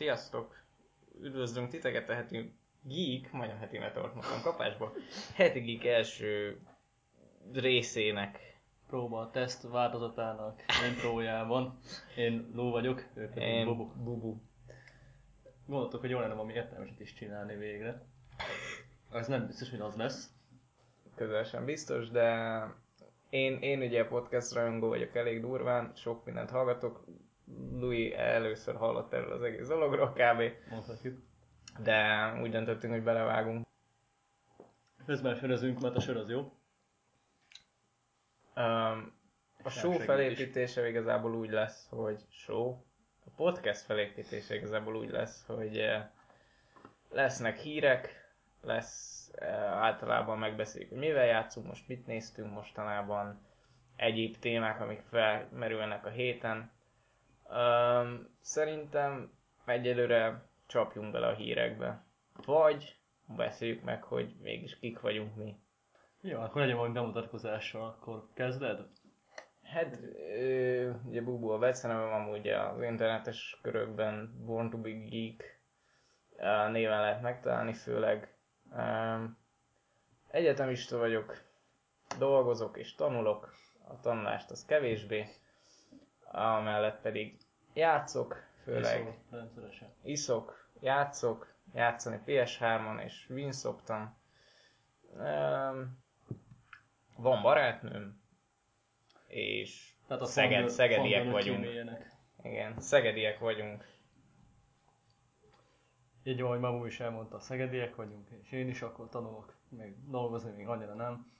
Sziasztok! Üdvözlünk titeket a heti Geek, majdnem heti meteort mondtam heti Geek első részének. Próba, teszt változatának intrójában. Én Ló vagyok, ő pedig Én Bobu. Bubu. Gondoltuk, hogy jó lenne valami értelmeset is csinálni végre. Ez nem biztos, hogy az lesz. Közel sem biztos, de én, én ugye podcast rajongó vagyok elég durván, sok mindent hallgatok. Louis először hallott erről az egész dologról kb. Mondhatjuk. De úgy döntöttünk, hogy belevágunk. Közben sörözünk, mert a sör az jó. Um, a show felépítése igazából úgy lesz, hogy show. A podcast felépítése igazából úgy lesz, hogy eh, lesznek hírek, lesz eh, általában megbeszéljük, hogy mivel játszunk, most mit néztünk mostanában, egyéb témák, amik felmerülnek a héten. Um, szerintem egyelőre csapjunk bele a hírekbe. Vagy beszéljük meg, hogy mégis kik vagyunk mi. Jó, akkor legyen valami bemutatkozással, akkor kezded? Hát, ö, ugye Bubu a becenevem amúgy az internetes körökben Born to be Geek néven lehet megtalálni főleg. Um, egyetemista vagyok, dolgozok és tanulok, a tanulást az kevésbé, amellett pedig játszok, főleg rendszeresen. iszok, játszok, játszani PS3-on és Win szoktam. Van barátnőm, és Tehát a Szeged, fangirl- szegediek vagyunk. címéjének. Igen, szegediek vagyunk. Így ahogy Mamu is elmondta, szegediek vagyunk, és én is akkor tanulok, még dolgozni még annyira nem.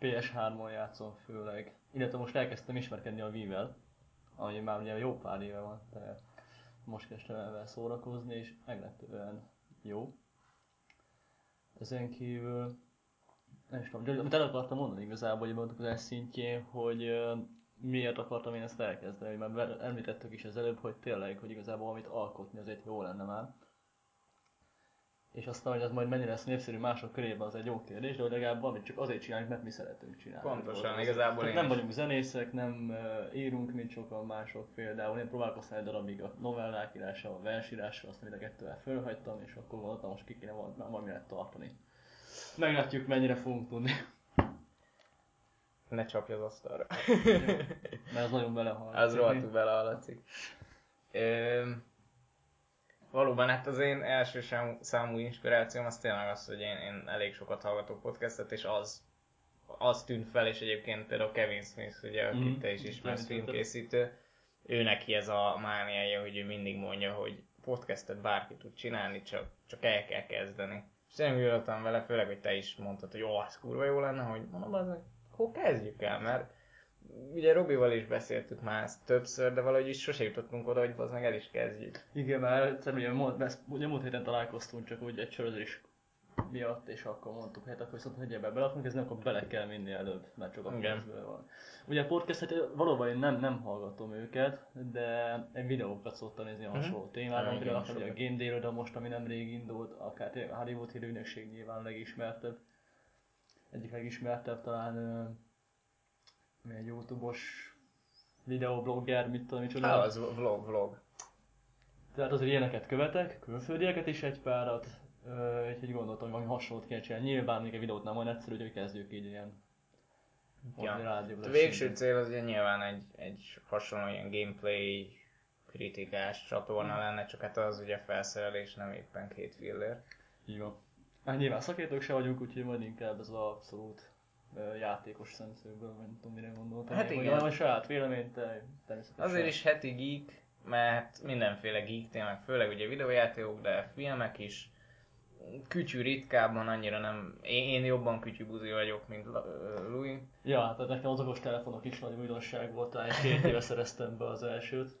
PS3-on játszom főleg, illetve most elkezdtem ismerkedni a Wii-vel, ami már ugye jó pár éve van, de most kezdtem el szórakozni, és meglepően jó. Ezen kívül, nem is tudom, de amit el akartam mondani igazából, hogy mondtuk az szintjén, hogy miért akartam én ezt elkezdeni, mert említettük is az előbb, hogy tényleg, hogy igazából valamit alkotni azért jó lenne már. És aztán, hogy ez majd mennyire lesz népszerű mások körében, az egy jó kérdés, de hogy legalább valamit csak azért csináljuk, mert mi szeretünk csinálni. Pontosan, dolgozni. igazából én nem is. vagyunk zenészek, nem írunk, mint sokan mások például. Én próbálkoztam egy darabig a novellák írással, a versírással, azt mind a kettővel fölhagytam, és akkor gondoltam, most ki kéne val- valaminek tartani. Meglátjuk, mennyire fogunk tudni. Ne csapj az asztalra. Mert az nagyon belehal. Az rohadtul belehallatszik. Valóban, hát az én első számú, inspirációm az tényleg az, hogy én, én elég sokat hallgatok podcastet, és az, az tűnt fel, és egyébként például Kevin Smith, ugye, akit Mhm. te is ismersz, filmkészítő, ő neki ez a mániája, hogy ő mindig mondja, hogy podcastet bárki tud csinálni, csak, csak el kell kezdeni. És tényleg úgy vele, főleg, hogy te is mondtad, hogy jó, ez kurva jó lenne, hogy mondom, az, akkor kezdjük el, mert ugye Robival is beszéltük már ezt többször, de valahogy is sose jutottunk oda, hogy az meg el is kezdjük. Igen, mert egyszer ugye, múlt- ugye múlt héten találkoztunk csak úgy egy sörözés miatt, és akkor mondtuk, hát akkor viszont, hogy ebbe bele akarunk kezdeni, akkor bele kell minni előbb, mert csak akkor van. Ugye a podcastet valóban én nem, nem hallgatom őket, de egy videókat szoktam nézni a hasonló Mhm. témában, például a. Game Day-ről, most ami nemrég indult, akár Hollywood hírű ügynökség nyilván legismertebb. Egyik legismertebb talán egy Youtube-os videoblogger, mit tudom, micsoda. Hát az vlog, vlog. Tehát azért ilyeneket követek, külföldieket is egy párat, ö, úgyhogy gondoltam, hogy valami hasonlót kell csinálni. Nyilván még egy videót nem olyan egyszerű, hogy kezdjük így ilyen Ja. A végső cél az ugye nyilván egy, egy hasonló ilyen gameplay kritikás csatorna lenne, csak hát az ugye felszerelés, nem éppen két fillér. Így van. Hát nyilván szakértők se vagyunk, úgyhogy majd inkább ez az abszolút játékos szemszögből, vagy nem tudom mire gondoltam. Hát én, igen. Vagy a saját véleményt, te természetesen. Azért is heti geek, mert mindenféle geek témák, főleg ugye videójátékok, de filmek is. Kütyű ritkábban annyira nem, én, én jobban kütyűbuzi vagyok, mint Louis. Ja, tehát nekem az okos telefonok is nagy újdonság volt, talán egy két éve szereztem be az elsőt.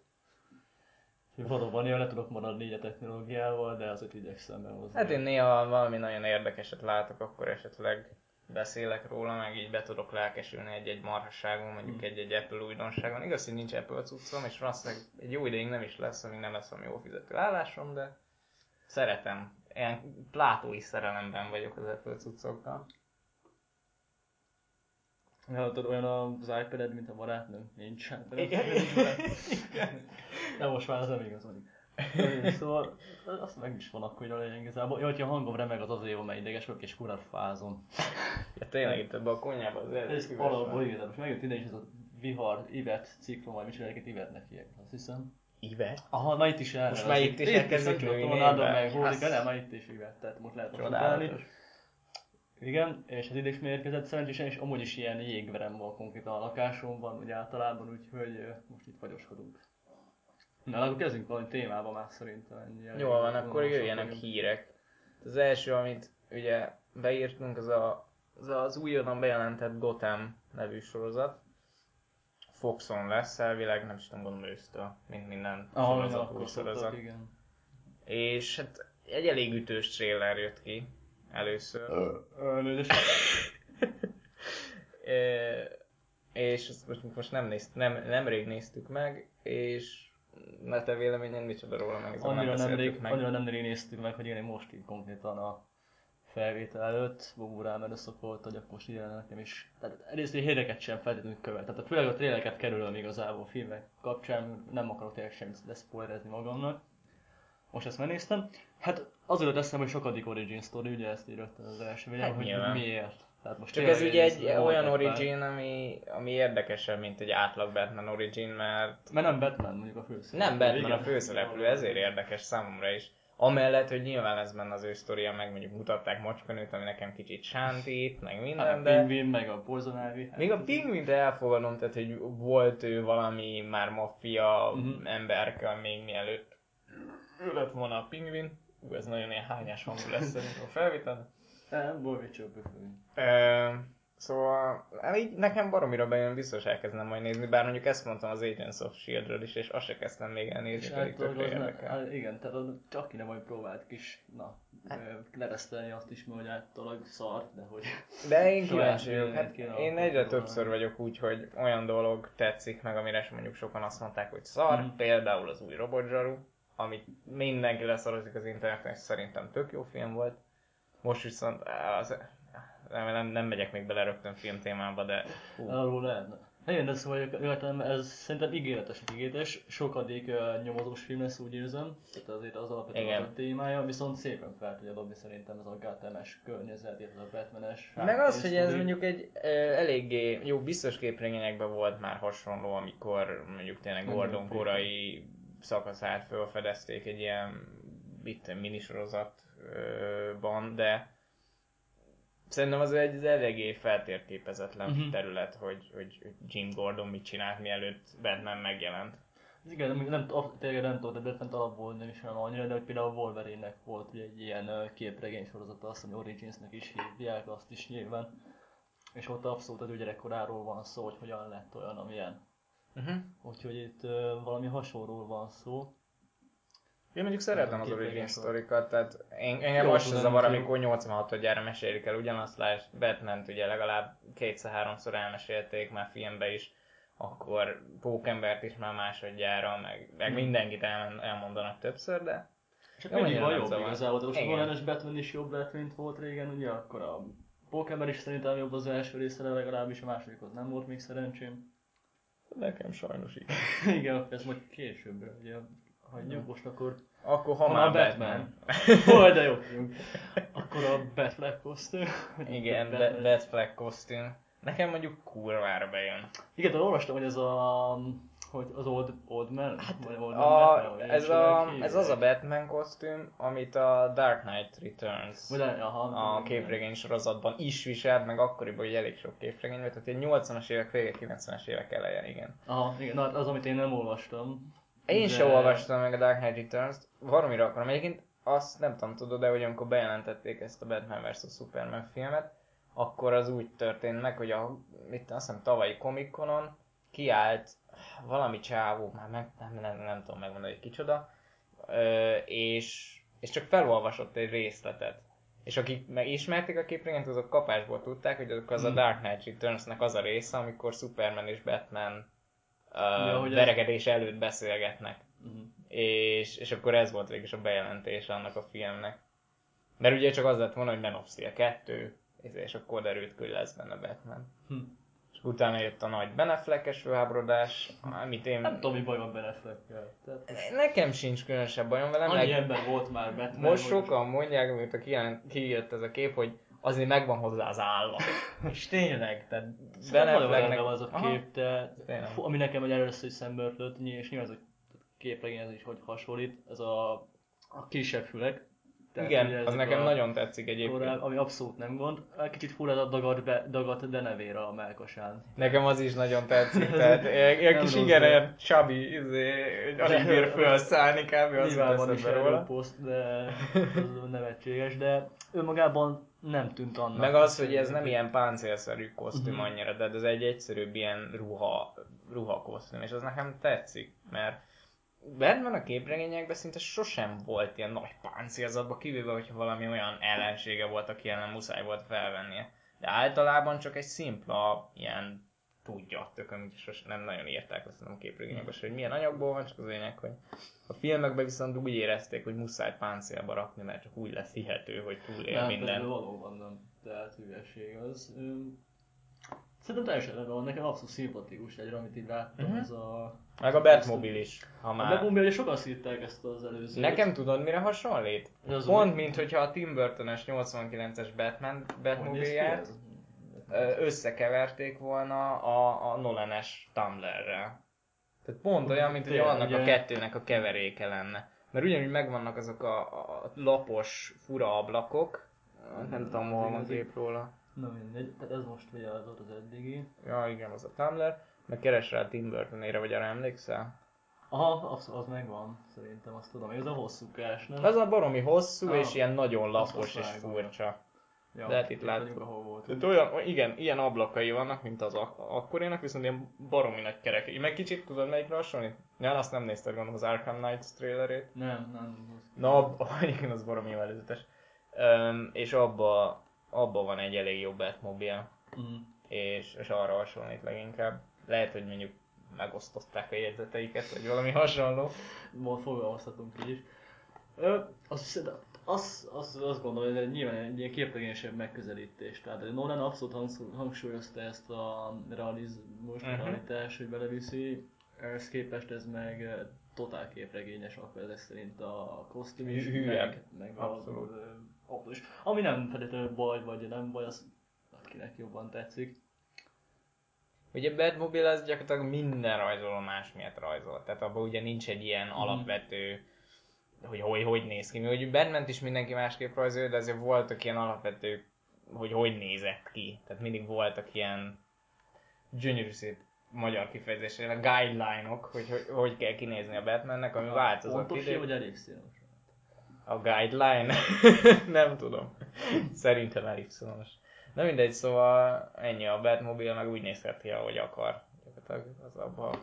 Valóban én le tudok maradni így a technológiával, de azért igyekszem behozni. Hát én néha valami nagyon érdekeset látok, akkor esetleg beszélek róla, meg így be tudok lelkesülni egy-egy marhasságon, mondjuk Mm. egy-egy Apple újdonságon. Igaz, hogy nincs Apple cuccom, és valószínűleg egy jó ideig nem is lesz, amíg nem lesz valami jó fizető állásom, de szeretem. Ilyen plátói szerelemben vagyok az Apple cuccokkal. Hallotod, olyan az iPad-ed, mint a barátnőm? Nincs. Hát, nem, most már az nem igazodik. Szóval azt meg is van akkor, hogy a lényeg igazából. Jó, hogyha a hangom remeg, az azért jó, mert ideges vagyok, és kurva fázom. Ja, tényleg itt ebben a konyhában az Ez igen, de most megjött ide is ez a vihar, ivet, ciklon, vagy micsoda, egyet ivetnek hívják, azt hiszem. Ive? Aha, na itt is el. Most már itt is elkezdik névvel. meg Hórika, Azt- nem, már itt is ivet, tehát most lehet. Csodálatos. Igen, és ez ide is érkezett szerencsésen, és amúgy is ilyen jégverem van konkrétan a lakásomban, úgy általában, úgyhogy most itt fagyoskodunk. Na, akkor kezdjünk valami témába már szerintem. Ennyi Jól van, akkor jöjjenek vagyunk. hírek. Az első, amit ugye beírtunk, az a, az, az újonnan bejelentett Gotham nevű sorozat. Foxon lesz elvileg, nem is tudom, gondolom ősztől, mint minden Ahol sorozat, akkor új sorozat. szoktak, igen. És hát egy elég ütős trailer jött ki először. És ezt most, most nem, nézt, nem, nemrég néztük meg, és na te véleményed micsoda róla meg? ezzel Annyira beszéltük nemrég, annyira nemrég néztük meg, hogy én most így konkrétan a felvétel előtt, Bobo rám előszokolt, hogy akkor most ide nekem is. Tehát egyrészt egy híreket sem feltétlenül követ. Tehát főleg a tréleket kerülöm igazából a filmek kapcsán, nem akarok tényleg semmit leszpoilerezni magamnak. Most ezt megnéztem. Hát az jutott eszembe, hogy sokadik origin story, ugye ezt írott az első Hát hogy miért. Tehát most Csak ez ugye egy olyan origin, ami, ami érdekesebb, mint egy átlag Batman origin, mert Mert nem Batman mondjuk a főszereplő. nem Batman igen. a főszereplő, ezért érdekes számomra is. Amellett, hogy nyilván ez benne az ő sztoria, meg mondjuk mutatták macskanőt, ami nekem kicsit sántít, meg Hát minden, a de... Pingvin, meg a Poison Ivy. hát Még a ez- pingvint elfogadom, tehát hogy volt ő valami már maffia Mhm. emberkel még mielőtt ő lett volna a pingvin. Ú, ez nagyon ilyen hányás hangú lesz szerintem a felvétel. Ö, Szóval hát így nekem baromira bejön, biztos elkezdem majd nézni, bár mondjuk ezt mondtam az Agents of S.H.I.E.L.D-ről is, és azt se kezdtem még elnézni, pedig általában tökre érdekel. hát igen, tehát csak ki nem majd próbált kis, na, ö, leresztelni azt is, mert hogy általában szar, de hogy... De én kíváncsi vagyok, hát én egyre többször vagyok úgy, hogy olyan dolog tetszik meg, amire mondjuk sokan azt mondták, hogy szar, Mhm. például az új robotzsaru, amit mindenki leszarozik az interneten, és szerintem tök jó film volt. Most viszont az, nem, nem, nem megyek még bele rögtön film témába, de hú, Arról lehetne. Hát igen, de szóval értem, ez szerintem ígéretes, ígéretes. Sokadik uh, nyomozós film lesz, úgy érzem. Tehát azért az alapvetően Igen. a témája, viszont szépen fel tudja dobni szerintem ez a Gotham-es környezet, illetve a Batman-es. Meg az, hogy ez mondjuk egy ö, eléggé, jó, biztos képregényekben volt már hasonló, amikor mondjuk tényleg Gordon korai szakaszát felfedezték egy ilyen itt minisorozatban, de szerintem az egy eléggé feltérképezetlen Mhm. terület, hogy, hogy Jim Gordon mit csinált, mielőtt Batman megjelent. Igen, nem, nem, tényleg nem tudom, de Batman alapból nem is olyan annyira, de hogy például a Wolverine-nek volt ugye egy ilyen képregény sorozata, azt hogy Origins-nek is hívják, azt is nyilván. És ott abszolút az ő gyerekkoráról van szó, hogy hogyan lett olyan, amilyen. Uh-huh. Úgyhogy itt ö, valami hasonlóról van szó. Én mondjuk szeretem az origin sztorikat, tehát én, engem Jó, az se zavar, amikor 86-gyára mesélik el ugyanazt, lásd, batman ugye legalább kétszer-háromszor elmesélték már filmbe is, akkor Pókembert is már másodjára, meg, meg Hmm. mindenkit el, elmondanak többször, de hát Jó, mindig van jobb zavar. igazából, de most. Nolan-es Batman is jobb lett, mint volt régen, ugye akkor a Pokémon is szerintem jobb az első része, de legalábbis a másodikhoz nem volt még szerencsém. nekem sajnos igen. Igen, ez majd későbbre, ugye hagyjuk most akkor. Akkor ha Ha már már Batman. Hol, de jó. Akkor a Batfleck kosztüm. Igen, Batman. Bat- Batfleck kosztüm. Nekem mondjuk kurvára bejön. Igen, de olvastam, hogy ez a... hogy az Old, old Man? Hát, vagy old Man A, Batman, ez, a, ez az a Batman kosztüm, amit a Dark Knight Returns Vagy, aha, a képregény sorozatban is viselt, meg akkoriban, hogy elég sok képregény volt, tehát egy 80-as évek vége, 90-es évek eleje, igen. Aha, igen, na hát az, amit én nem olvastam. Én De- sem olvastam meg a Dark Knight Returns-t, valamire akarom. Egyébként azt nem tudom, tudod, de hogy amikor bejelentették ezt a Batman vs. Superman filmet, akkor az úgy történt meg, hogy a, mit azt hiszem tavalyi Comic Conon kiállt valami csávó, már meg, nem, nem, nem tudom megmondani, hogy kicsoda, ö, és, és csak felolvasott egy részletet. És akik meg ismerték a képregényt, azok kapásból tudták, hogy azok az a Hmm. Dark Knight Returns-nek az a része, amikor Superman és Batman Ja, hogy ez- verekedés előtt beszélgetnek. Mhm. És, és akkor ez volt végül is a bejelentés annak a filmnek. Mert ugye csak az lett volna, hogy Man of Steel 2, és akkor derült ki, hogy lesz benne Batman. Hm. és utána jött a nagy Beneflekes főháborodás, amit én... Nem tudom, mi baj van Beneflekkel. Tehát Nekem sincs különösebb bajom vele, annyi meg ember volt már Batman. most sokan mondják, mióta kijött ez a kép, hogy azért megvan hozzá az álla. És tényleg, tehát van az a Aha. kép, de fú, ami nekem egy először is ny- és nyilván ez a képregényhez is hogy hasonlít, ez a, a kisebb fülek. ugye Igen, az nekem a nagyon tetszik egyébként. korábbi- ami abszolút nem gond. Kicsit fura a dagat, be, dagat Denevére a melkasán. Nekem az is nagyon tetszik, tehát ilyen, kis igen, chubby, izé, alig bír felszállni kb. az van is róla. poszt, de az nevetséges, de önmagában nem tűnt annak. Meg az, hogy ez nem ilyen páncélszerű kosztüm Mhm. annyira, de ez egy egyszerűbb ilyen ruha, ruha kosztüm, és az nekem tetszik, mert Batman a képregényekben szinte sosem volt ilyen nagy páncélzatba, kivéve, hogyha valami olyan ellensége volt, aki ellen muszáj volt felvennie. De általában csak egy szimpla ilyen tudja, tököm, úgyhogy sosem nem nagyon írták szerintem a képregényekben, se, hogy milyen anyagból van, csak az lényeg, hogy a filmekben viszont úgy érezték, hogy muszáj páncélba rakni, mert csak úgy lesz hihető, hogy túlél nem, minden. minden. valóban nem. Tehát hülyeség az. Szerintem teljesen rendben van, nekem abszolút szimpatikus egyre, amit így láttam, Mhm. ez a... Meg a Batmobile is, ha A már... Batmobile ugye sokan szívták ezt az előzőt. Nekem tudod mire hasonlít? Az Pont, mint hogyha a Tim Burton-es 89-es Batman Batmobile-ját összekeverték volna a, a Nolan-es Tumblr-rel. Tehát pont olyan, mint hogy annak a kettőnek a keveréke lenne. Mert ugyanúgy megvannak azok a, a lapos, fura ablakok, nem tudom, hol van kép róla. Na mindegy, tehát ez most ugye az volt az eddigi. Ja, igen, az a Tumblr. Meg keres rá Tim Burton-ére, vagy arra emlékszel? Aha, az, az megvan, szerintem azt tudom. Ez a hosszúkás, nem? Az a baromi hosszú, Ah, és ilyen nagyon lapos és furcsa. Ja, lehet itt volt. Tehát olyan, igen, ilyen ablakai vannak, mint az ak- akkorinak, viszont ilyen baromi nagy kerek. Meg kicsit tudod melyikre hasonlít? Ja, azt nem nézted gondolom az Arkham Knights trailerét. Nem, nem. Na, abba, igen, az baromi előzetes. Um, és abba, abba van egy elég jó Batmobile, Mhm. és, és arra hasonlít leginkább. Lehet, hogy mondjuk megosztották a jegyzeteiket, vagy valami hasonló. Most fogalmazhatunk így is. Ö, azt, szerintem- azt, azt, azt gondolom, hogy ez egy, nyilván egy ilyen képregényesebb megközelítés. Tehát Nolan abszolút hangsúlyozta ezt a realizmus, Mhm. uh-huh. realitás, hogy beleviszi. Ehhez képest ez meg eh, totál képregényes, akkor ezek szerint a kosztüm is, meg, meg Abszolút. a, autó is. Ami nem feltétlenül baj, vagy nem baj, az akinek jobban tetszik. Ugye Batmobile az gyakorlatilag minden rajzoló más miatt rajzol. Tehát abban ugye nincs egy ilyen Mhm. alapvető, hogy hogy, hogy néz ki. Mi hogy batman is mindenki másképp rajzolja, de azért voltak ilyen alapvető, hogy hogy nézett ki. Tehát mindig voltak ilyen gyönyörű szép magyar kifejezésre, a guideline-ok, hogy, hogy hogy kell kinézni a Batmannek, ami változott Pontos idő. vagy elég színes? A guideline? nem tudom. Szerintem elég szonos. Na mindegy, szóval ennyi a Batmobile, meg úgy nézhet ki, ahogy akar. Az abban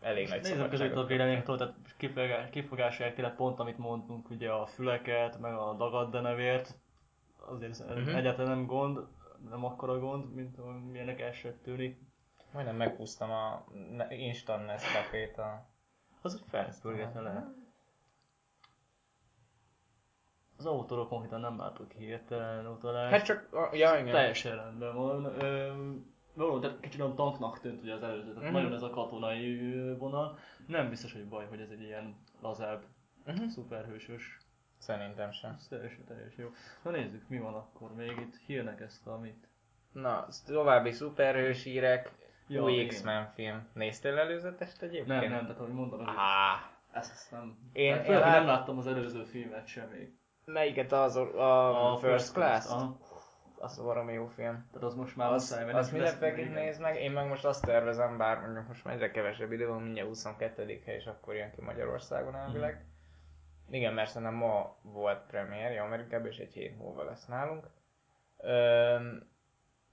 elég nagy Nézzük között a szabadságot véleményektől, tehát kifogás- kifogásolják tényleg pont, amit mondtunk, ugye a füleket, meg a dagad denevért, azért ez Mhm. egyáltalán nem gond, nem akkora gond, mint milyenek elsőt tűnik. Majdnem meghúztam a Instant Nescafét a... Az egy felszpörgetve lehet. Az autóról konkrétan nem látok hirtelen utalást. Hát csak, a, ja igen. Teljesen rendben van. Ö, való, tehát kicsit olyan tanknak tűnt ugye az előző, tehát Mhm. nagyon ez a katonai vonal. Nem biztos, hogy baj, hogy ez egy ilyen lazább, Mhm. szuperhősös Szerintem sem. Ez teljesen, teljesen jó. Na nézzük, mi van akkor még itt. Hírnek ezt, amit... Na, további szuperhős hírek, Ja, új. X-Men film. Néztél előzetest egyébként? Nem, nem, tehát ahogy mondom, azért Á, ezt, ezt nem... Én- Hát én lát- nem láttam az előző filmet sem még. melyiket az a, a First Class? Aha. Az valami jó film. Tehát az most már Az, az nem mindenféleképp meg, én meg most azt tervezem, bár mondjuk most már egyre kevesebb idő van, mindjárt 22 és akkor jön ki Magyarországon elvileg. Mhm. Igen, mert szerintem ma volt premierje Amerikában, és egy hét múlva lesz nálunk. Öm,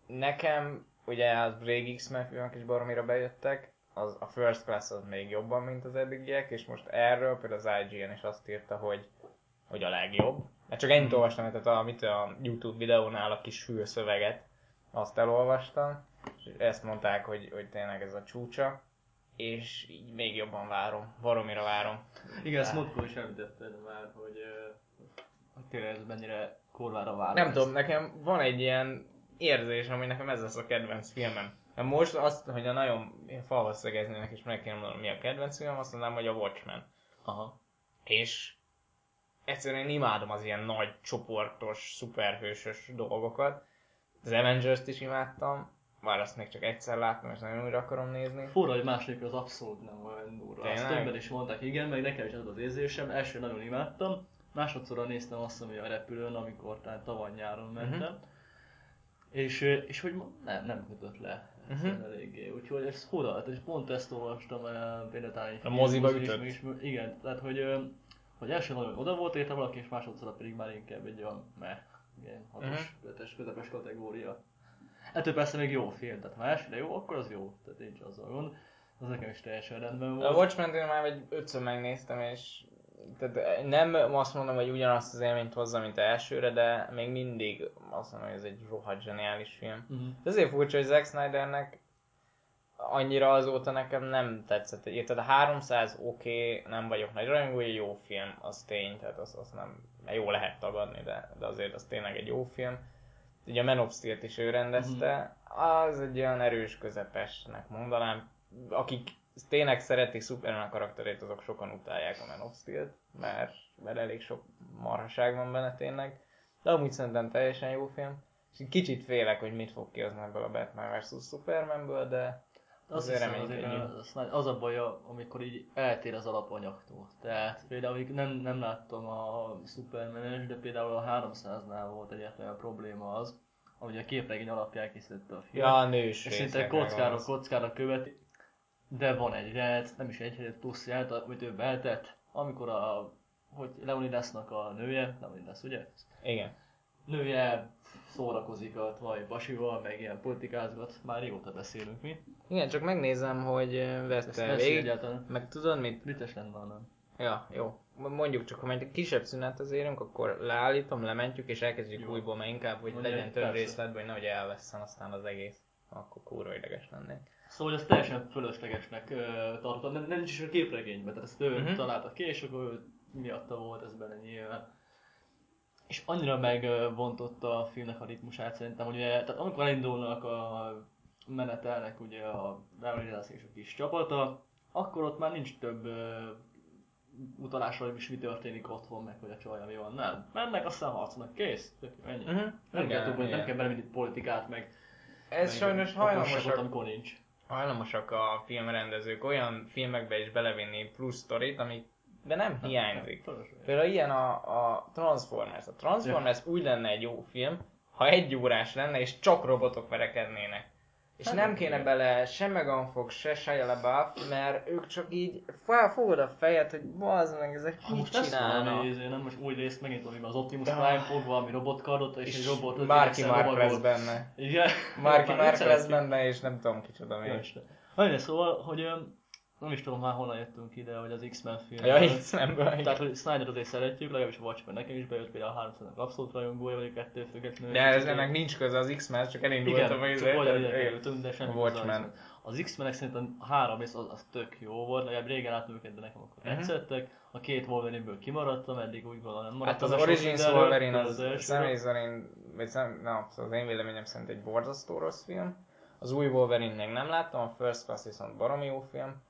nekem ugye az Brave X-Men filmek is baromira bejöttek, az, a First Class az még jobban, mint az eddigiek, és most erről például az IGN is azt írta, hogy, hogy a legjobb. Mert csak ennyit olvastam, tehát a, mit, a YouTube videónál a kis fülszöveget, azt elolvastam, és ezt mondták, hogy, hogy tényleg ez a csúcsa, és így még jobban várom, baromira várom. Igen, ezt Motkó is említetted már, hogy, hogy tényleg ez mennyire korlára vár. Nem tudom, nekem van egy ilyen érzésem, hogy nekem ez lesz a kedvenc filmem. Mert most azt, hogy a nagyon falhoz szegeznének, és meg kéne mondanom, mi a kedvenc film, azt mondanám, hogy a Watchmen. Aha. És egyszerűen én imádom az ilyen nagy, csoportos, szuperhősös dolgokat. Az Avengers-t is imádtam, már azt még csak egyszer láttam, és nagyon újra akarom nézni. Fura, hogy második az abszolút nem olyan durva. Azt Tényleg? többen is mondták, igen, meg nekem is az az érzésem. Első nagyon imádtam, másodszorra néztem azt, ami a repülőn, amikor talán tavaly nyáron mentem. Mhm. És, és hogy nem, nem kötött le Mhm. uh-huh. eléggé. Úgyhogy ez fura, hát, és pont ezt olvastam uh, például talán egy A moziba ütött? is, igen, tehát hogy, hogy első nagyon oda volt érte valaki, és másodszorra pedig már inkább egy olyan meh, igen, hatos, Mhm. ötös, közepes kategória. Ettől persze még jó film, tehát ha elsőre jó, akkor az jó, tehát nincs azzal gond. Az nekem is teljesen rendben A volt. Watchmen-t én már egy ötször megnéztem, és tehát nem azt mondom, hogy ugyanazt az élményt hozza, mint elsőre, de még mindig azt mondom, hogy ez egy rohadt zseniális film. Uh-huh. De azért furcsa, hogy Zack Snydernek annyira azóta nekem nem tetszett. Érted, a 300 oké, okay, nem vagyok nagy rajongója, jó film, az tény, tehát az, az nem, jó lehet tagadni, de, de azért az tényleg egy jó film. Ugye a Man of Steel-t is ő rendezte, az egy olyan erős közepesnek mondanám, akik tényleg szeretik Superman karakterét, azok sokan utálják a Man of Steel-t, mert, mert elég sok marhaság van benne tényleg. De amúgy szerintem teljesen jó film. És kicsit félek, hogy mit fog kihozni ebből a Batman vs. Supermanből, de Azt Azért hiszem, azért az, az, az a baj, amikor így eltér az alapanyagtól. Tehát például nem, nem láttam a superman de például a 300-nál volt egyetlen olyan probléma az, hogy a képregény alapján készítette a film. ja, a nős és szinte kockára, gondolsz. kockára követi. De van egy rejt, nem is egy egy plusz jelent, amit ő beltett, amikor a, hogy Leonidasnak a nője, Leonidas ugye? Igen. Nője szórakozik a vaj basival, meg ilyen politikázgat, már régóta beszélünk mi. Igen, csak megnézem, hogy vette végig. egyáltalán. Meg tudod mit? Brites lenne, nem? Ja, jó. Mondjuk csak, ha egy kisebb szünethez érünk, akkor leállítom, lementjük és elkezdjük Jó. újból, mert inkább, hogy Mondja, legyen több részletben, hogy nehogy elvesszen aztán az egész. Akkor kurva ideges lennék. Szóval ezt teljesen fölöslegesnek tartottam, nem, nem is a képregényben, tehát ezt ő uh-huh. találta ki, és akkor ő miatta volt ez benne nyilván. És annyira megvontotta a filmnek a ritmusát szerintem, hogy ugye, tehát amikor elindulnak a menetelnek ugye a Leonidas és a kis csapata, akkor ott már nincs több uh, utalás, hogy is mi történik otthon, meg hogy a csajja mi van. Nem. Mennek, aztán harcolnak, kész. Tök jó, Ennyi. Uh-huh. Nem, kell túl, nem kell bele mindig politikát, meg, Ez meg sajnos hajlamosak, amikor nincs. hajlamosak a filmrendezők olyan filmekbe is belevinni plusz sztorit, amik de nem hiányzik. Például ilyen a, a Transformers. A Transformers úgy lenne egy jó film, ha egy órás lenne, és csak robotok verekednének. És Hát nem kéne bele se Megan Fox, se Shia LaBeouf, mert ők csak így felfogod a fejed, hogy bazd meg, ezek Ha mit lesz valami, csinálnak. izé, nem most új részt megint valami az Optimus Ah. Prime fog valami robotkardot, és, És egy robot évesen Mark lesz benne. Igen. Marky Már Mark őt lesz benne, és nem tudom kicsoda még. Nagyon szóval, hogy nem is tudom már honnan jöttünk ide, hogy az X-Men film. Ja, X-Menből. Tehát, hogy Snyder azért szeretjük, legalábbis a Watchmen nekem is bejött, például a 300 abszolút rajongója vagyok ettől függetlenül. De ez ennek nincs köze az X-Men, csak elindultam a csak olyan ide igen. kerültünk, de semmi Watchmen. az- Az X-menek szerintem a három rész az, az tök jó volt, legalább régen láttam őket, de nekem akkor tetszettek. A két Wolverine-ből kimaradtam, eddig úgy gondolom nem Hát maradtam. az le sok Origins Wolverine az elsőről. személy szerint, vagy szem, na, szóval az én véleményem szerint egy borzasztó rossz film. Az új Wolverine még nem láttam, a First Class viszont baromi jó film.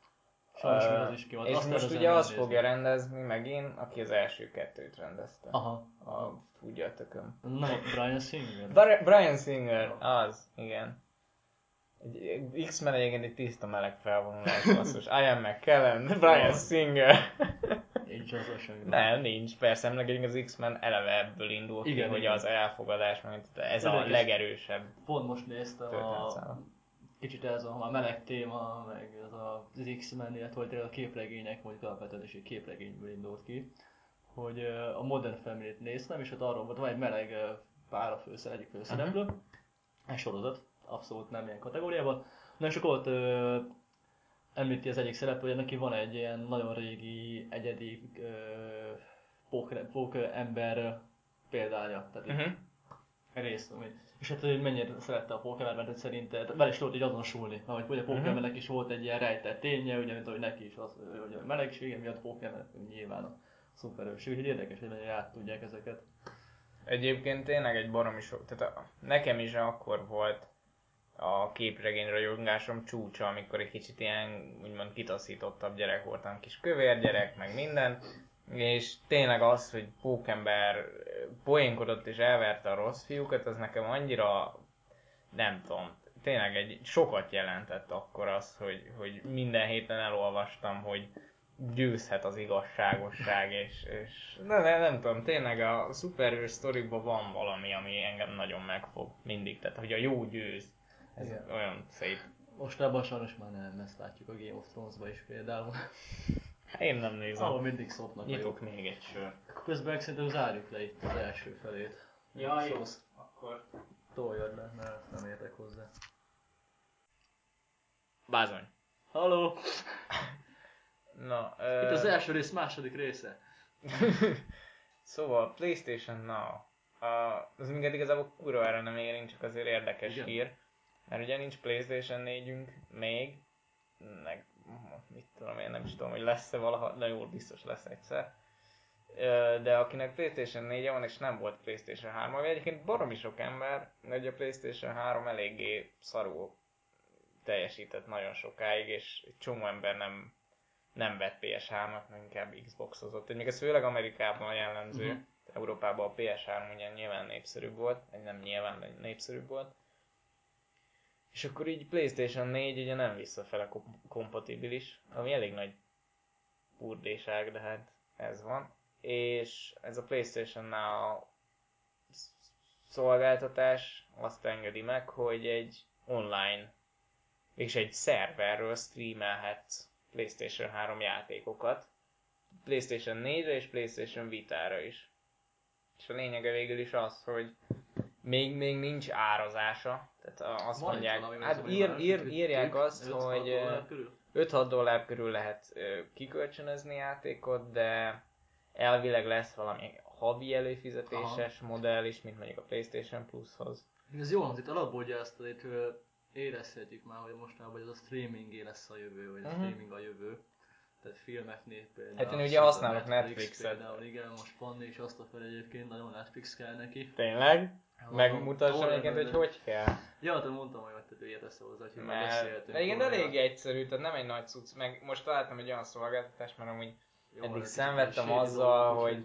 Sajnos az is kimaradt. És Azt most ugye azt fogja rendezni megint, aki az első kettőt rendezte. Aha. A, tudja a tököm. A Brian Singer. Bar- Brian Singer, az, igen. Egy X-Men egyébként egy tiszta meleg felvonulás, basszus. Ian McKellen, Brian Singer. Nincs az a semmi. Nem, nincs. Persze, egyébként az X-Men eleve ebből indul ki, Igen, hogy igen. az elfogadás, meg ez a legerősebb Pont most néztem a... Kicsit ez a, a meleg téma, meg ez a, az X-Men, illetve hogy a képregények, mondjuk alapvetően is egy képregényből indult ki, hogy a Modern Family-t néztem, és ott arról volt, van egy meleg pár a főszer, egyik főszereplő, Mhm. egy sorozat, abszolút nem ilyen kategóriában. Na és akkor ott ö, említi az egyik szereplő, hogy neki van egy ilyen nagyon régi, egyedi ö, pók, pók ember példánya. Tehát Uh-huh. Részt, ami. És hát hogy mennyire szerette a Pokémon-t, hogy szerinte vele is tudott így azonosulni. Ahogy ugye a Mhm. Pokémonnek is volt egy ilyen rejtett ténye, ugye, mint ahogy neki is az, hogy a melegsége miatt Pokémon nyilván a szuperőség. Úgyhogy érdekes, hogy mennyire át tudják ezeket. Egyébként tényleg egy baromi sok, tehát a, nekem is akkor volt a képregény rajongásom csúcsa, amikor egy kicsit ilyen, úgymond kitaszítottabb gyerek voltam, kis kövér gyerek, meg minden, és tényleg az, hogy pókember poénkodott és elverte a rossz fiúkat, az nekem annyira, nem tudom, tényleg egy sokat jelentett akkor az, hogy, hogy minden héten elolvastam, hogy győzhet az igazságosság, és, és de, de, nem tudom, tényleg a szuperhős sztoriban van valami, ami engem nagyon megfog mindig, tehát hogy a jó győz, ez Igen. olyan szép. Most ebben sajnos már nem, ezt látjuk a Game of Thrones-ba is például. Én nem nézem. Ahol mindig szopnak Nyitok még egy sör. Közben szerintem zárjuk le itt az első felét. Ja, jó. Akkor toljad le, mert nem értek hozzá. Bázony. Halló! Na, uh... Itt az első rész második része. szóval PlayStation Now. Uh, az minket igazából kurva erre nem érint, csak azért érdekes Igen. hír. Mert ugye nincs PlayStation 4-ünk még, meg mit tudom én, nem is tudom, hogy lesz-e valaha, de jó, biztos lesz egyszer. De akinek PlayStation 4 van és nem volt PlayStation 3, vagy egyébként baromi sok ember, hogy a PlayStation 3 eléggé szarul teljesített nagyon sokáig, és egy csomó ember nem, nem vett PS3-at, meg inkább Xboxozott. Még ez főleg Amerikában jellemző, uh-huh. Európában a PS3 ugye nyilván népszerűbb volt, egy nem nyilván, de népszerűbb volt. És akkor így PlayStation 4 ugye nem visszafele kompatibilis, ami elég nagy burdéság, de hát ez van. És ez a PlayStation-nál szolgáltatás azt engedi meg, hogy egy online és egy szerverről streamelhetsz PlayStation 3 játékokat. PlayStation 4-re és PlayStation Vita-ra is. És a lényege végül is az, hogy még, még nincs árazása. Tehát azt Van mondják, hát ír, ír, írják azt, hogy 5-6 dollár körül lehet kikölcsönözni játékot, de elvileg lesz valami havi előfizetéses Aha. modell is, mint mondjuk a PlayStation Plushoz. Ez jó hangzik, alapból ugye ezt itt érezhetjük már, hogy mostanában hogy ez a streaming lesz a jövő, vagy a uh-huh. streaming a jövő. Tehát filmeknél például. Hát én ugye használok Netflix Netflixet. Például, igen, most Panni is azt a fel egyébként, nagyon Netflix kell neki. Tényleg? Megmutassam egyébként, hogy hogy kell. Ja, te mondtam, hogy te ő értesz hozzá, hogy mert, beszéltünk. Igen, elég egyszerű, tehát nem egy nagy cucc. Meg most találtam egy olyan szolgáltatást, mert amúgy Jó, eddig szenvedtem azzal, hogy,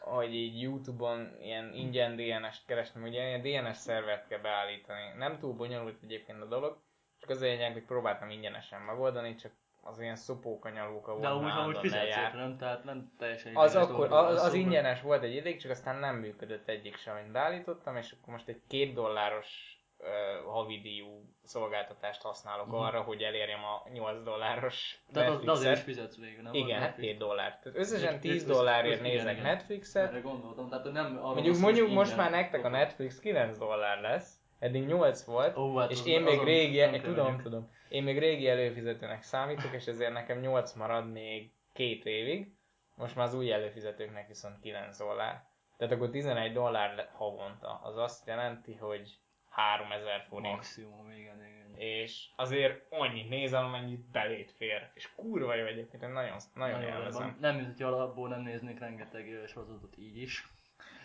hogy így Youtube-on ilyen ingyen DNS-t kerestem, ugye ilyen DNS szervert kell beállítani. Nem túl bonyolult egyébként a dolog, csak az a lényeg, hogy próbáltam ingyenesen megoldani, csak az ilyen szopókanyalóka volt. De amúgy, amúgy fizetsz nem? Tehát nem teljesen az, akkor, az, az ingyenes volt egy ideig, csak aztán nem működött egyik sem, amit beállítottam, és akkor most egy két dolláros uh, havidíjú szolgáltatást használok uh-huh. arra, hogy elérjem a 8 dolláros Tehát az, de azért is fizetsz végül, nem? Igen, hát 2 dollár. Tehát összesen 10 dollárért nézek Netflixet. Erre gondoltam, tehát nem Mondjuk, mondjuk most már nektek a Netflix 9 dollár lesz. Eddig 8 volt, oh, hát és én még régi, tudom, tudom, én még régi előfizetőnek számítok, és ezért nekem 8 marad még két évig. Most már az új előfizetőknek viszont 9 dollár. Tehát akkor 11 dollár havonta. Az azt jelenti, hogy 3000 forint. Maximum, igen, igen. És azért annyit nézem, amennyit belét fér. És kurva jó egyébként, én nagyon, nagyon, nagyon élvezem. Nem, mint hogy alapból nem néznék rengeteg sorozatot így is.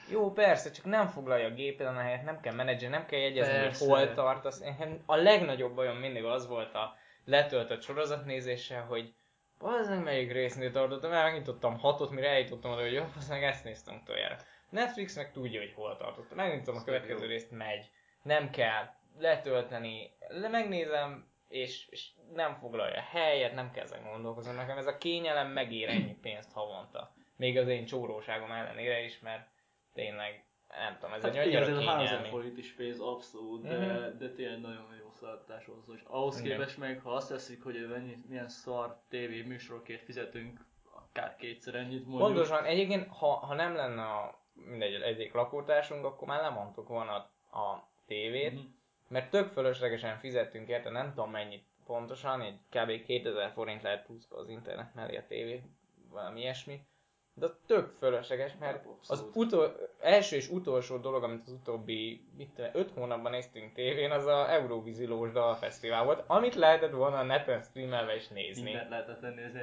Jó, persze, csak nem foglalja a gépeden a helyet, nem kell menedzser, nem kell jegyezni, persze. hogy hol tartasz. A legnagyobb bajom mindig az volt a letöltött sorozatnézéssel, hogy bazdmeg melyik résznél tartottam, mert megnyitottam hatot, mire eljutottam oda, hogy jó, meg ezt néztem utoljára. Netflix meg tudja, hogy hol tartottam. Megnyitottam a következő részt, megy. Nem kell letölteni, le megnézem, és, és nem foglalja helyet, nem kell ezen gondolkozni. Nekem ez a kényelem megér ennyi pénzt havonta. Még az én csóróságom ellenére is, mert tényleg, nem tudom, ez hát egy annyira kényelmi. 3000 forint is pénz abszolút, de, mm-hmm. de tényleg nagyon jó szolgáltatás hozzá. És ahhoz Igen. képest meg, ha azt teszik, hogy mennyi, milyen szar TV műsorokért fizetünk, akár kétszer ennyit mondjuk. Pontosan, egyébként, ha, ha nem lenne a mindegy, egyik lakótársunk, akkor már lemondtuk volna a tévét, mm-hmm. mert tök fölöslegesen fizettünk érte, nem tudom mennyit pontosan, egy kb. 2000 forint lehet plusz az internet mellé a tévé, valami ilyesmi De az tök fölösleges, mert az utol, első és utolsó dolog, amit az utóbbi mit tudom, öt hónapban néztünk tévén, az a Eurovízi Lós Dalfesztivál volt, amit lehetett volna a neten streamelve is nézni. Mindent lehetett nézni.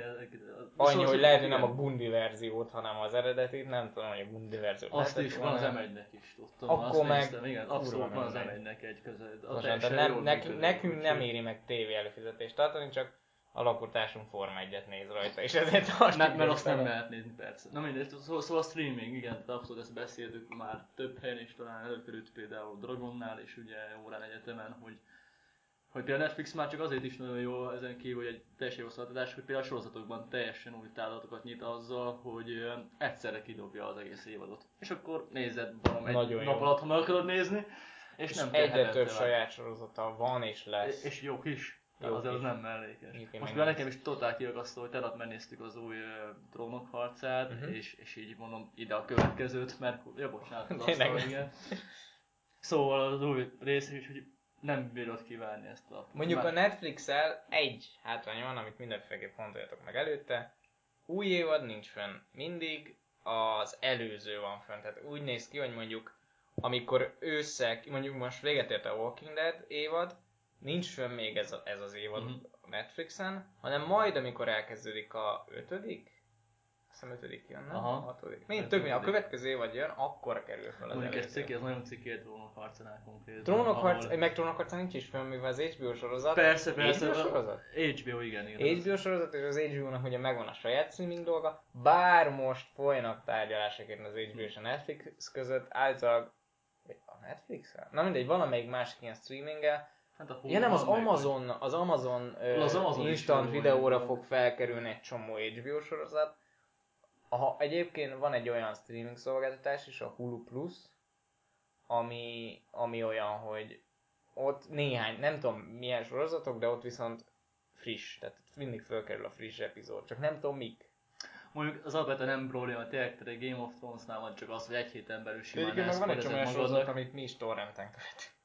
Annyi, hogy lehet, hogy nem a Gundi verziót, hanem az eredetit, nem tudom, hogy a Gundi verziót Azt is van az. M1-nek is, tudtam. Akkor meg néztem, igen, abszolút van az. M1-nek egy közel. a Most nem, nekünk, nekünk nem éri meg tévé előfizetést tartani, csak a lakótársunk Forma 1 néz rajta, és ezért tartjuk Nem, mert azt nem lehet nézni, persze. Na mindegy, szóval, szóval a streaming, igen, tehát abszolút ezt beszéltük már több helyen is, talán előkerült például Dragonnál, és ugye órán egyetemen, hogy hogy például Netflix már csak azért is nagyon jó ezen kívül, hogy egy teljesen jó szolgáltatás, hogy például a sorozatokban teljesen új távlatokat nyit azzal, hogy egyszerre kidobja az egész évadot. És akkor nézed valam egy Nagyon nap jó. alatt, ha meg akarod nézni, és, És nem kell egyre több saját sorozata van és lesz. És jók is. Azért az is. nem mellékes. Egyébként Most nem. nekem is totál kiagasztó, hogy tegnap megnéztük az új uh, trónok harcát, Mhm. és, és így mondom ide a következőt, mert ja, bocsánat, az asztal, igen. Szóval az új rész is, hogy nem bírod kívánni ezt a... Mondjuk a Már- Netflix-el egy hátrány van, amit mindenféleképp fontoljatok meg előtte. Új évad nincs fönn. Mindig az előző van fönn. Tehát úgy néz ki, hogy mondjuk amikor ősszel, mondjuk most véget ért a Walking Dead évad, nincs fönn még ez, a, ez az évad Mhm. a Netflixen, hanem majd, amikor elkezdődik a ötödik, azt hiszem ötödik jön, nem? Aha. A hatodik. Mind tök mindegy, a következő évad jön, akkor kerül fel az Mondjuk ez ciki, ez nagyon ciki egy trónok harcánál konkrétan. Trónok ahol- harc, meg Trónok harca nincs is fönn, mivel az HBO sorozat. Persze, persze. HBO sorozat? HBO, igen, igen. HBO sorozat, és az HBO-nak ugye megvan a saját streaming dolga, bár most folynak tárgyalások az HBO és a Netflix között, általában a netflix -el? Na mindegy, valamelyik másik ilyen streaminggel. Hát a Ja nem, az van meg, Amazon, az Amazon, Az Amazon instant videóra igen. fog felkerülni egy csomó HBO sorozat. Ha egyébként van egy olyan streaming szolgáltatás is, a Hulu Plus, ami, ami olyan, hogy ott néhány, nem tudom milyen sorozatok, de ott viszont friss, tehát mindig fölkerül a friss epizód, csak nem tudom mik. Mondjuk az alapvetően nem probléma, tényleg tehát egy Game of Thrones-nál van csak az, hogy egy héten belül simán Egyébként meg van egy csomó olyan sorozat, amit mi is torrenten követünk.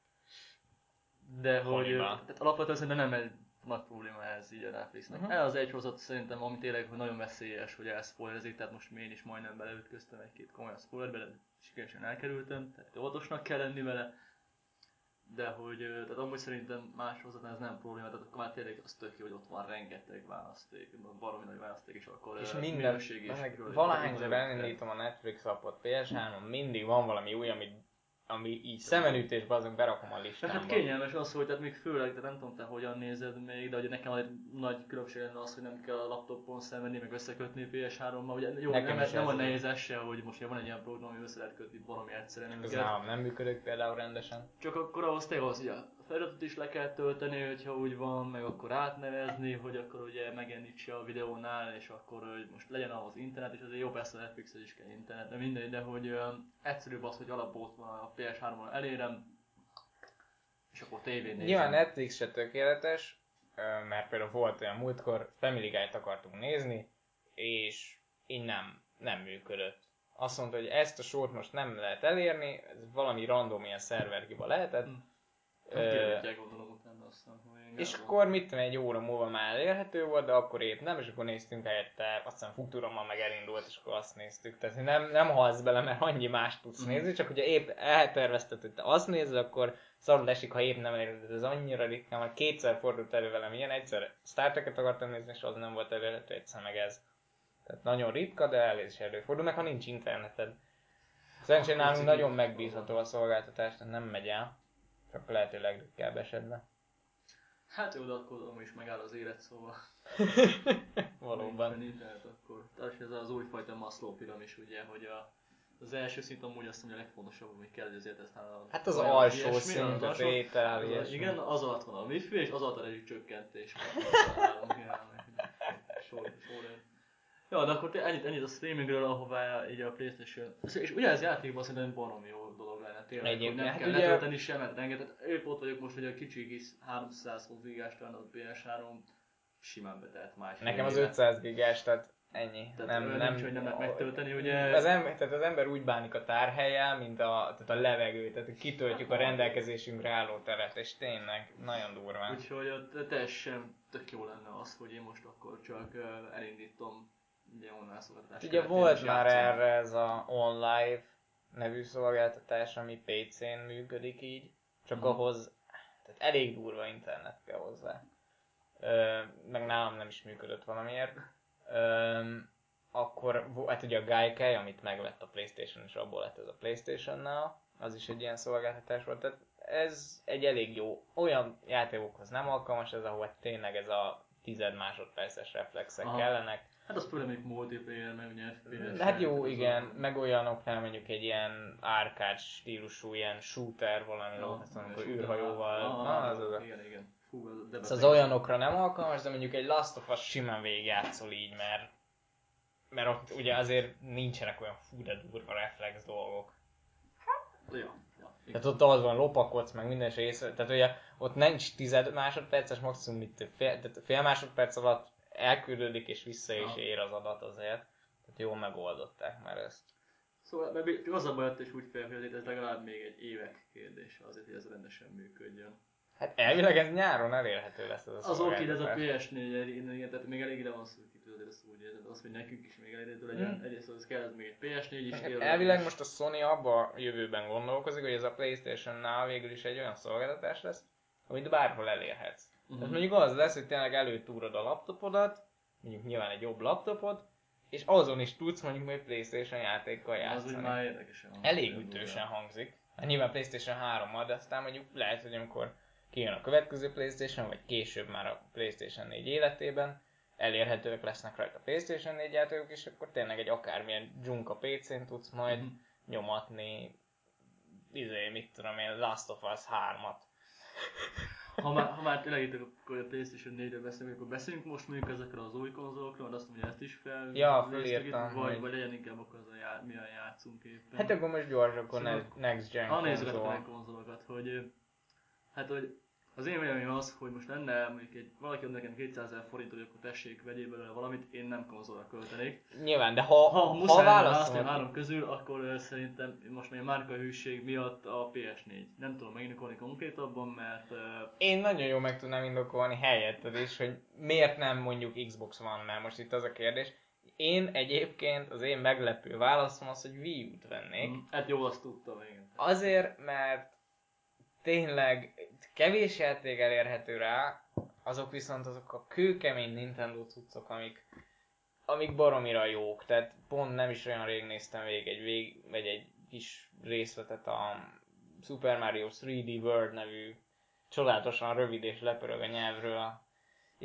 De hogy, tehát alapvetően szerintem nem egy nagy probléma ez így a Netflixnek. Mhm. Uh-huh. Ez az egy sorozat szerintem, ami tényleg hogy nagyon veszélyes, hogy elszpoilerezik, tehát most én is majdnem beleütköztem egy-két komoly spoilerbe, de sikeresen elkerültem, tehát óvatosnak kell lenni vele. De hogy, tehát amúgy szerintem más sorozatnál ez nem probléma, tehát akkor már tényleg az tök jó, hogy ott van rengeteg választék, baromi nagy választék, és akkor És minden, meg külön- valahányszor elindítom a Netflix appot PS3-on, mindig van valami új, ami, ami így szemenütésben azon berakom a Meg listámba. hát kényelmes az, hogy tehát még főleg, de nem tudom te hogyan nézed még, de ugye nekem egy nagy különbség lenne az, hogy nem kell a laptopon szemvenni, meg összekötni PS3-mal, ugye jó, Nekem nem, nem a nehéz ez se, hogy most ugye van egy ilyen program, ami össze lehet kötni valami egyszerűen Ez nálam nem működik például rendesen. Csak akkor ahhoz tényleg az, hogy a feliratot is le kell tölteni, hogyha úgy van, meg akkor átnevezni, hogy akkor ugye megjelenítse a videónál, és akkor hogy most legyen ahhoz internet, és azért jó persze a netflix is kell internet, de mindegy, de hogy ö, egyszerűbb az, hogy alapból van a PS3-on elérem, és akkor tévén nézem. Nyilván Netflix se tökéletes, mert például volt olyan múltkor, Family Guy-t akartunk nézni, és így nem, nem működött. Azt mondta, hogy ezt a sort most nem lehet elérni, ez valami random ilyen szerverhiba lehetett. Hm. Hát gondolom utána aztán, És akkor mit tudom, egy óra múlva már elérhető volt, de akkor épp nem, és akkor néztünk helyette, aztán Futurama meg elindult, és akkor azt néztük. Tehát nem, nem halsz bele, mert annyi más tudsz Mhm. nézni, csak hogyha épp eltervezted, hogy te azt nézed, akkor szarul esik, ha épp nem elérhető. Ez annyira ritkán, mert kétszer fordult elő velem ilyen, egyszer Star Trek-et akartam nézni, és az nem volt elérhető, egyszer meg ez. Tehát nagyon ritka, de el is előfordul, meg ha nincs interneted. Szerencsére nálunk nagyon megbízható a szolgáltatás, tehát nem megy el. Csak lehető legritkább esetben. Hát jó, de akkor amúgy is megáll az élet, szóval. Valóban. Nincs internet, akkor. Tehát ez az újfajta Maslow piramis, ugye, hogy a, az első szint amúgy azt mondja a legfontosabb, ami kell, hogy azért ezt a Hát az olyan alsó ilyesmi, szint, az az alsó- étel, az a-. Igen, az alatt van a wifi, és az alatt a rezsicsökkentés. Sor, sor, Ja, de akkor ennyit, ennyit a streamingről, ahová így a Playstation... És ugye ez játékban szerintem baromi jó dolog lenne tényleg, hogy Egyébként, nem hát kell ugye- letölteni sem, mert rengeteg. Épp ott vagyok most, hogy a kicsi kis 320 gigás talán a PS3 simán betelt más. Nekem az helyére. 500 gigás, tehát ennyi. Tehát nem, nem, nincs, hogy nem lehet megtölteni, ugye? Az ember, tehát az ember úgy bánik a tárhelyel, mint a, tehát a levegő, tehát kitöltjük a rendelkezésünkre álló teret, és tényleg nagyon durván. Úgyhogy teljesen tök jó lenne az, hogy én most akkor csak elindítom ugye online szolgáltatás. Ugye keretében volt már játszani. erre ez a OnLive nevű szolgáltatás, ami PC-n működik így, csak Mhm. ahhoz tehát elég durva internet kell hozzá. Ö, meg nálam nem is működött valamiért. Ö, akkor, hát ugye a Gaikai, amit megvett a Playstation, és abból lett ez a Playstation-nál, az is egy ilyen szolgáltatás volt. Tehát ez egy elég jó, olyan játékokhoz nem alkalmas ez, ahol tényleg ez a tized másodperces reflexek Aha. kellenek. Hát az főleg még multiplayer, meg ugye FPS. Hát jó, igen, a- meg olyanoknál mondjuk egy ilyen arcade stílusú, ilyen shooter valami, mondom, és amikor űrhajóval, Ah, na, az az. Igen, igen. Fú, de Szóval az olyanokra nem alkalmas, de mondjuk egy Last of Us simán végigjátszol így, mert mert ott ugye azért nincsenek olyan fú de durva reflex dolgok. Ja, ja. Tehát ott az van, lopakodsz, meg minden észre. Tehát ugye ott nincs tized másodperces, maximum itt fél, tehát fél másodperc alatt elküldődik és vissza is Aha. ér az adat azért. Tehát jól megoldották már ezt. Szóval mert az a baj, hogy úgy fel, hogy ez legalább még egy évek kérdése azért, hogy ez rendesen működjön. Hát elvileg ez nyáron elérhető lesz ez a Az oké, de ez a szolgáltatás. PS4, igen, tehát még elég ide van szó, hogy azért ezt úgy érzed, az, hogy nekünk is még elérhető legyen. Hmm. Egyrészt az kell, ez még egy PS4 is. Hát élve, Elvileg most a Sony abba a jövőben gondolkozik, hogy ez a Playstation-nál végül is egy olyan szolgáltatás lesz, amit bárhol elérhetsz. Mhm. Tehát mondjuk az lesz, hogy tényleg előtúrod a laptopodat, mondjuk nyilván egy jobb laptopot, és azon is tudsz mondjuk még Playstation játékkal Az úgy játszani. már érdekesen hangzik. Elég ütősen hangzik. Hát nyilván Playstation 3-mal, de aztán mondjuk lehet, hogy amikor kijön a következő Playstation, vagy később már a Playstation 4 életében, elérhetőek lesznek rajta Playstation 4 játékok, és akkor tényleg egy akármilyen dzsunka PC-n tudsz majd Mhm. nyomatni, izé, mit tudom én, Last of Us 3-at. Ha már, ha már tényleg itt akkor a Playstation 4-ről beszélünk, akkor beszéljünk most mondjuk ezekről az új konzolokról, azt mondja, ezt is fel. Ja, itt, Vagy, hogy- vagy legyen inkább akkor az a já, milyen játszunk éppen. Hát akkor most gyors, akkor Szóval- ne- Next Gen Ha nézzük a konzol. konzolokat, hogy hát hogy az én véleményem az, hogy most lenne mondjuk egy, valaki ad nekem 200 ezer forint, hogy akkor tessék, vegyél belőle valamit, én nem konzolra költenék. Nyilván, de ha, Ha, ha, muszáj választani a három közül, akkor szerintem most még a márkahűség miatt a PS4. Nem tudom megindokolni konkrétabban, mert ö, én nagyon jól meg tudnám indokolni helyetted is, hogy miért nem mondjuk Xbox van, mert most itt az a kérdés. Én egyébként, az én meglepő válaszom az, hogy Wii U-t vennék. mm, hát jó, azt tudtam, igen. Azért, mert tényleg kevés játék elérhető rá, azok viszont azok a kőkemény Nintendo cuccok, amik, amik baromira jók. Tehát pont nem is olyan rég néztem végig egy, vég, vagy egy kis részletet a Super Mario 3D World nevű csodálatosan rövid és lepörög a nyelvről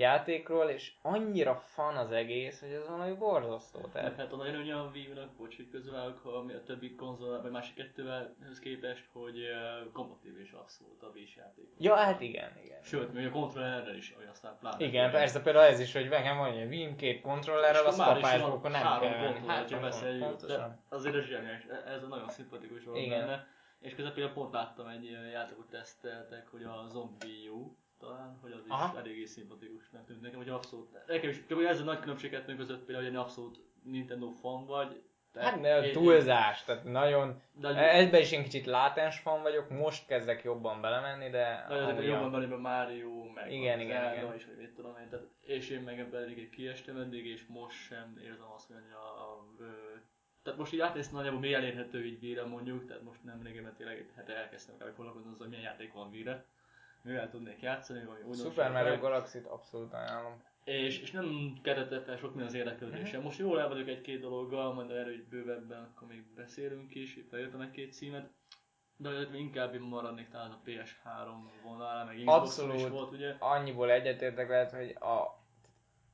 játékról, és annyira fan az egész, hogy ez valami borzasztó. Tehát hát a nagyon a Wii-nak, bocs, hogy közövállok, ha a többi konzol, vagy másik kettővel képest, hogy uh, kompatibilis abszolút a Wii-s játék. Ja, hát igen, igen. Sőt, még a kontrollerrel is, hogy aztán pláne. Igen, persze, például ez is, hogy nekem van egy Wim két kontrollerrel, azt kapásból, akkor nem kell venni. Hát, csak beszéljük, de azért ez zseniális, ez a nagyon szimpatikus volt benne. És közben például pont láttam egy játékot teszteltek, hogy a Zombie U, talán, hogy az is Aha. eléggé szimpatikusnak tűnt nekem, hogy abszolút, nekem is, csak hogy ez a nagy különbség kettőnk között például, hogy egy abszolút Nintendo fan vagy. te- Hát ne, én- túlzás, tehát nagyon... De, Ebben is én kicsit látens fan vagyok, most kezdek jobban belemenni, de... de ezek a jobban a- belében Mario, meg Igen, az igen, igen. is, hogy mit tudom én, tehát, és én meg ebben elég kiestem eddig, és most sem érzem azt, hogy a, ö, tehát most így átnéztem nagyjából mi elérhető így víre mondjuk, tehát most nem régen tényleg egy hete elkezdtem kb. foglalkozni azzal, hogy milyen játék van víre, mivel tudnék játszani, vagy újdonság. Super Mario Galaxy-t abszolút ajánlom. És, és nem keretett fel sok minden az érdeklődésem. Mhm. Most jól el vagyok egy-két dologgal, majd erről így bővebben, akkor még beszélünk is, itt felírtam egy-két címet. De inkább én maradnék talán a PS3 vonalra, meg Xboxon is volt ugye. Annyiból egyetértek lehet, hogy a,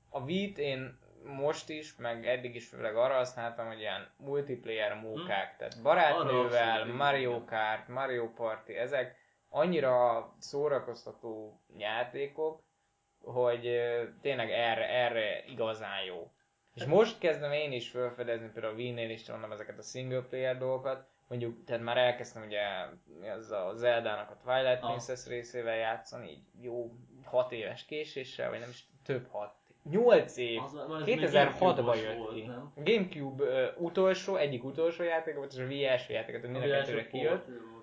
a Wii-t én most is, meg eddig is főleg arra használtam, hogy ilyen multiplayer mókák, tehát barátnővel, Mario. Kart, Mario Party, ezek annyira szórakoztató játékok, hogy tényleg erre, erre igazán jó. És most kezdem én is felfedezni, például a Wii-nél is mondom ezeket a single player dolgokat, mondjuk, tehát már elkezdtem ugye ez a Zelda-nak a Twilight Ah. Princess részével játszani, így jó 6 éves késéssel, vagy nem is több 6, 8 év. Az, az még 2006-ban Gamecube-os jött ki. Gamecube ö, utolsó, egyik utolsó játék volt, és a Wii első játék, tehát mind a kettőre kijött. volt.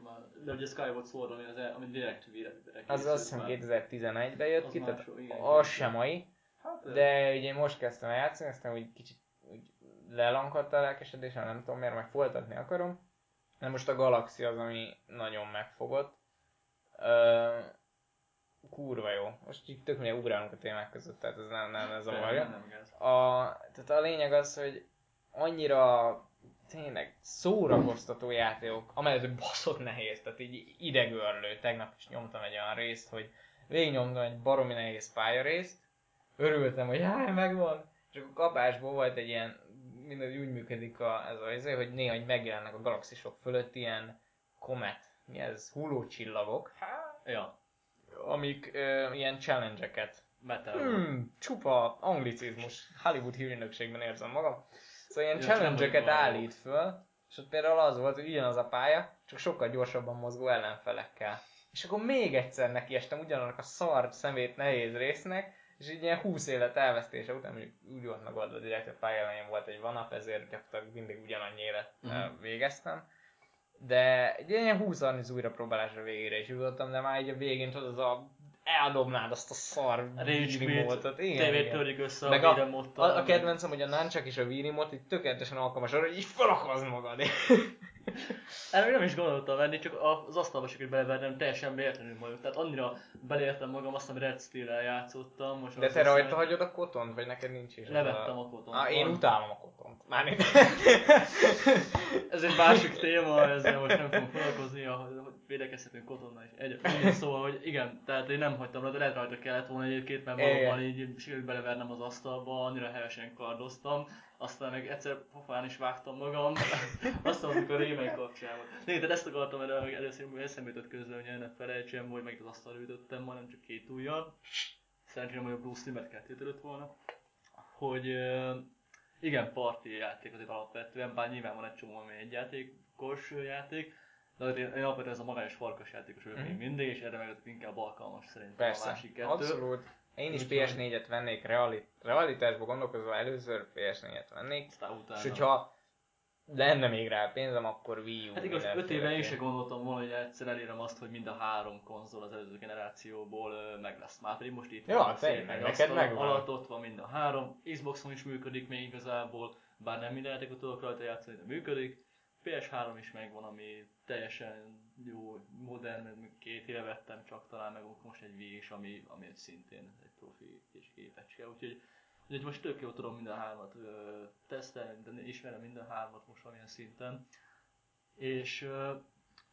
De ugye Skyward Sword, ami, az, el- ami direkt vére Az azt hiszem 2011-ben jött Az ki, tehát igen, az sem mai. Hát, De ugye most kezdtem el játszani, aztán úgy kicsit úgy lelankadt a lelkesedésem, nem tudom miért, meg folytatni akarom. De most a Galaxy az, ami nagyon megfogott. Ö, kurva jó. Most így tök mindegy ugrálunk a témák között, tehát ez nem, nem, ez. Nem gáz. A, tehát a lényeg az, hogy annyira tényleg szórakoztató játékok, amellett, hogy baszott nehéz, tehát így idegörlő. Tegnap is nyomtam egy olyan részt, hogy végignyomtam egy baromi nehéz pályarészt, örültem, hogy jaj, megvan, és akkor kapásból volt egy ilyen, minden úgy működik a, ez a izé, hogy néha hogy megjelennek a galaxisok fölött ilyen komet, mi ez, hullócsillagok, Ja, amik ö, ilyen challenge-eket metal. Hmm, csupa anglicizmus. Hollywood hírnökségben érzem magam. Szóval ilyen Ja, vagyok állít föl, és ott például az volt, hogy ugyanaz a pálya, csak sokkal gyorsabban mozgó ellenfelekkel. És akkor még egyszer nekiestem ugyanannak a szar szemét nehéz résznek, és így ilyen 20 élet elvesztése után mondjuk úgy volt megoldva direkt, hogy a elején volt egy vanap, ezért gyakorlatilag mindig ugyanannyi élet Mhm. uh végeztem. De egy ilyen 20-30 újra próbálásra végére is jutottam, de már így a végén tudod, az a eldobnád azt a szar tévét igen. törjük össze Meg a a, videmottal. a, a kedvencem, hogy a Nunchuck és a Remote így tökéletesen alkalmas arra, hogy így felakazd magad. Erre nem is gondoltam venni, csak az asztalba sikerült belevernem, teljesen véletlenül vagyok. Tehát annyira beleértem magam, azt hiszem Red Steel-el játszottam. Most De te hiszem, rajta hagyod a kotont, vagy neked nincs is? Levettem a kotont. Ah, én utálom a kotont. Már nem. Ez egy másik téma, ezzel most nem fogunk foglalkozni, ahogy hogy védekezhetünk kotonnal is. Egy, szóval, hogy igen, tehát én nem hagytam rajta, lehet rajta kellett volna egyébként, mert valóban így sikerült belevernem az asztalba, annyira helyesen kardoztam, aztán meg egyszer pofán is vágtam magam, aztán amikor a rémely kapcsán volt. Né, tehát ezt akartam, mert először eszembe jutott közben, hogy ne felejtsem, hogy meg az asztalra ütöttem, majdnem csak két ujjal. Szerencsére, hogy a Bruce Lee-met kettőt volna. Hogy igen, parti játék azért alapvetően, bár nyilván van egy csomó, ami egy játékos játék, de azért én, alapvetően ez a magányos farkas játékos vagyok Mhm. még mindig, és erre meg inkább alkalmas szerintem a Persze, másik kettő. abszolút. Én is Úgyhogy- PS4-et vennék, reali- realitásban gondolkozva először PS4-et vennék. Aztán utána. És hogyha lenne még rá pénzem, akkor Wii U. Hát igaz, 5 mindenféle éve én sem gondoltam volna, hogy egyszer elérem azt, hogy mind a három konzol az előző generációból meg lesz. Már pedig most itt Ja, van szépen neked megvan. alatt ott van mind a három. Xboxon is működik még igazából, bár nem minden játékot tudok rajta játszani, de működik. PS3 is megvan, ami teljesen jó, modern, két éve vettem csak talán, meg most egy Wii is, ami, ami egy szintén egy profi kis gépecske. Úgyhogy, úgyhogy most tök jó tudom mind a hármat ö, tesztelni, de ismerem mind a hármat most valamilyen szinten. És ö,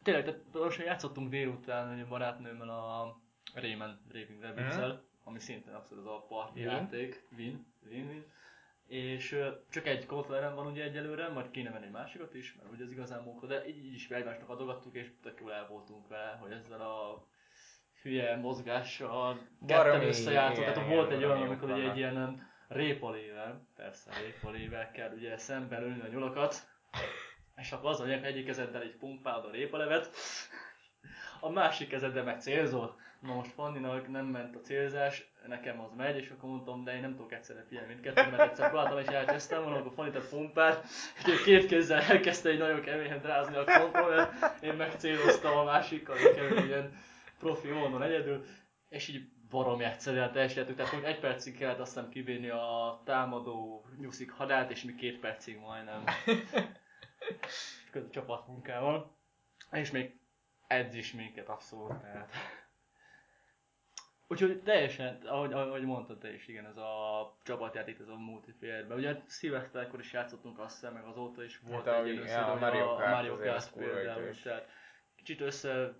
tényleg, tehát most játszottunk délután egy barátnőmmel a Rayman Raving rabbids ami szintén abszolút az a party Win. játék. Win. Win, win. És csak egy kontrollerem van ugye egyelőre, majd kéne venni egy másikat is, mert ugye az igazán munka, de így, így is egymásnak adogattuk, és tök jól el voltunk vele, hogy ezzel a hülye mozgással ketten igen, Tehát igen, volt egy olyan, amikor ugye egy ilyen répalével, persze répalével kell ugye szemben ülni a nyulakat, és akkor az a lényeg, egyik kezeddel egy pumpálod a répalevet, a másik kezeddel meg célzol. Na most Fanninak nem ment a célzás, nekem az megy, és akkor mondtam, de én nem tudok egyszerre figyelni mindkettőt, mert egyszer próbáltam és elkezdtem, akkor Fanni tett pumpát, és két kézzel elkezdte egy nagyon keményen drázni a kontrollert, én megcéloztam a másikkal, egy keményen profi módon egyedül, és így baromi egyszerűen teljesítettük, tehát hogy egy percig kellett azt hiszem kibírni a támadó nyuszik hadát, és mi két percig majdnem között csapatmunkával. És még edz is minket abszolút, tehát. Úgyhogy teljesen, ahogy, ahogy mondtad te is, igen, ez a csapatjáték, ez a multiplayerben. Ugye Szilveszterkor is játszottunk azt hiszem, meg azóta is volt Hát egy ja, először, a Mario a, a Kart Mario Kart például, tehát kicsit össze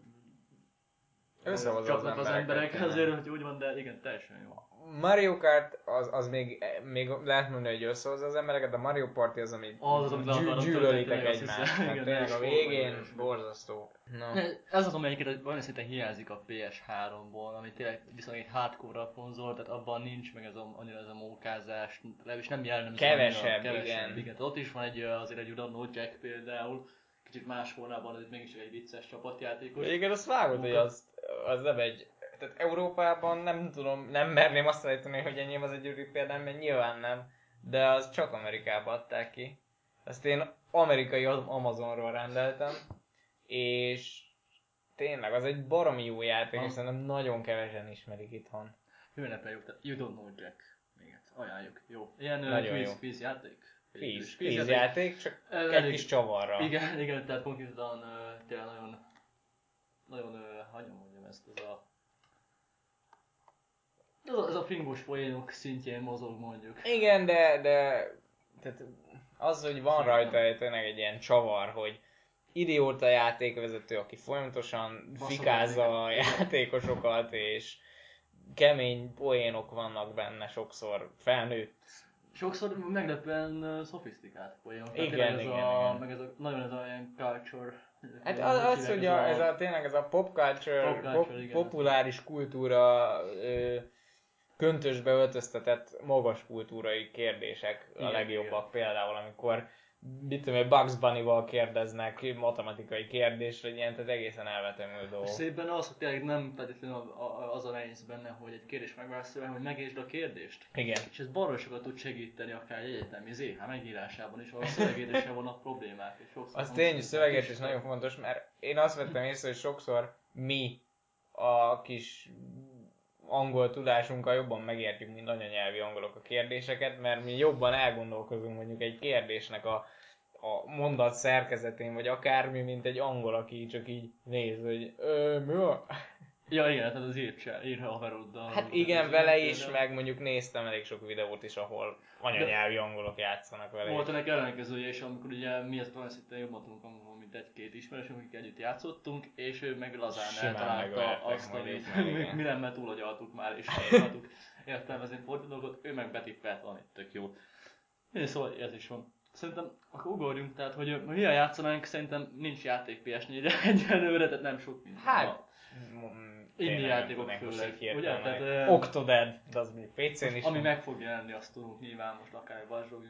Összehozza az csapnak az emberek, azért, hogy úgy van, de igen, teljesen jó. Mario Kart az, az még, még lehet mondani, hogy összehozza az embereket, de Mario Party az, ami Az az, amit gyűlölitek egymást. Hát tényleg a végén borzasztó. No. Ez az, amelyiket olyan szinten hiányzik a PS3-ból, ami tényleg viszonylag egy hardcore konzol, tehát abban nincs meg ez a, annyira ez a mókázás, legalábbis nem jellemző Kevesebb, kevesebb, igen. igen. Tehát ott is van egy, azért egy Udano Jack például, kicsit más formában, de mégis egy vicces csapatjátékos. Igen, azt vágod, hogy az, az nem egy... Tehát Európában nem tudom, nem merném azt állítani, hogy enyém az egy gyűrű példám, mert nyilván nem. De az csak Amerikába adták ki. Ezt én amerikai Amazonról rendeltem. És tényleg, az egy baromi jó játék, és Ah. szerintem nagyon kevesen ismerik itthon. Hőnepe jó, You Don't Know Jack. Még egyszer, ajánljuk. Jó. Ilyen Nagyon quiz, jó. quiz játék. Kvíz, Kvíz kvízjáték, csak Ö, egy elég- kis csavarra. Igen, igen, tehát konkrétan ö, tényleg nagyon, nagyon, ö, hogyan mondjam ezt, ez a ez a, ez a fingos poénok szintjén mozog mondjuk. Igen, de, de tehát az, hogy van rajta tényleg egy ilyen csavar, hogy idióta játékvezető, aki folyamatosan Baszogat, fikázza a igen. játékosokat, és kemény poénok vannak benne sokszor felnőtt. Sokszor meglepően szofisztikált poénok. Igen, tényleg ez igen, a, igen. meg ez a, nagyon ez a ilyen culture. Hát az, az hogy a, ez a, tényleg ez a pop culture, Pop culture, pop, igen. populáris kultúra ö, köntösbe öltöztetett magas kultúrai kérdések a Igen, legjobbak. Például amikor mit tudom, Bugs Bunny-val kérdeznek matematikai kérdésre, ilyen, tehát egészen elvetemű És dolgok. szép benne az, hogy tényleg nem feltétlenül a- a- az a nehéz benne, hogy egy kérdés megválaszolja, hogy megértsd a kérdést. Igen. És ez baromi sokat tud segíteni akár egy egyetemi ZH megírásában is, ahol a szövegértéssel vannak problémák. És sokszor Az tény, hogy szövegértés nagyon fontos, mert én azt vettem észre, hogy sokszor mi a kis angol tudásunkkal jobban megértjük, mint anyanyelvi angolok a kérdéseket, mert mi jobban elgondolkozunk mondjuk egy kérdésnek a, a mondat szerkezetén, vagy akármi, mint egy angol, aki csak így néz, hogy ö, mi van? Ja igen, tehát az írtse, ír haveroddal. Hát igen, vele is, meg mondjuk néztem elég sok videót is, ahol anyanyelvi angolok játszanak vele. Volt ennek ellenkezője is, amikor ugye mi ezt szinten jobban tudunk angolul, mint egy-két ismerősünk, akik együtt játszottunk, és ő meg lazán eltalálta azt, amit igen. mi nem, mert túlagyaltuk már, és akartuk értelmezni fordító dolgot, ő meg betippelt valamit tök jó. Én szóval ez is van. Szerintem akkor ugorjunk, tehát hogy milyen játszanánk, szerintem nincs játék PS4 egyelőre, tehát nem sok minden. Hát, van. Indie játékok főleg, ugye? Tehát, ö, Octodad, de az még PC-n is Ami van. meg fog jelenni, azt tudunk nyilván most akár Watch Dogs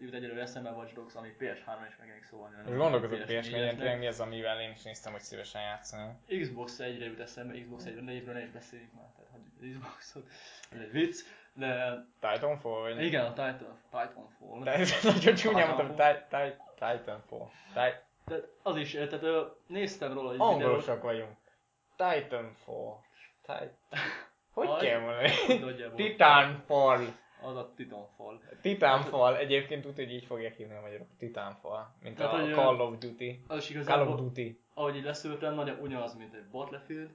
jut- egyelőre eszembe Watch Dogs, ami PS3-on is megjelenik szóval. nem Most gondolkozok PS4-esnek. PS4-en, tényleg mi az, amivel én is néztem, hogy szívesen játszani. Xbox 1-re jut eszembe, Xbox 1-ről névről ne is beszéljünk már, tehát hagyjuk az Xboxot, ez egy vicc, de Titanfall vagy? igen, a Titan, Titanfall. De ez nagyon csúnya mondtam, Titanfall. Ti- Ti- Titanfall. Ti- Tehát az is, tehát ö, néztem róla egy videót, Angolosak vagyunk. Titanfall. Ti- Hogy Aj. kell mondani? Titanfall. Az a Titanfall. Titanfall. Egyébként úgy, hogy így fogják hívni a magyarok. Titanfall. Mint Tehát, a hogy, Call of Duty. Az is Call of igazából, Duty. ahogy így leszültem, nagyon ugyanaz, mint egy Battlefield,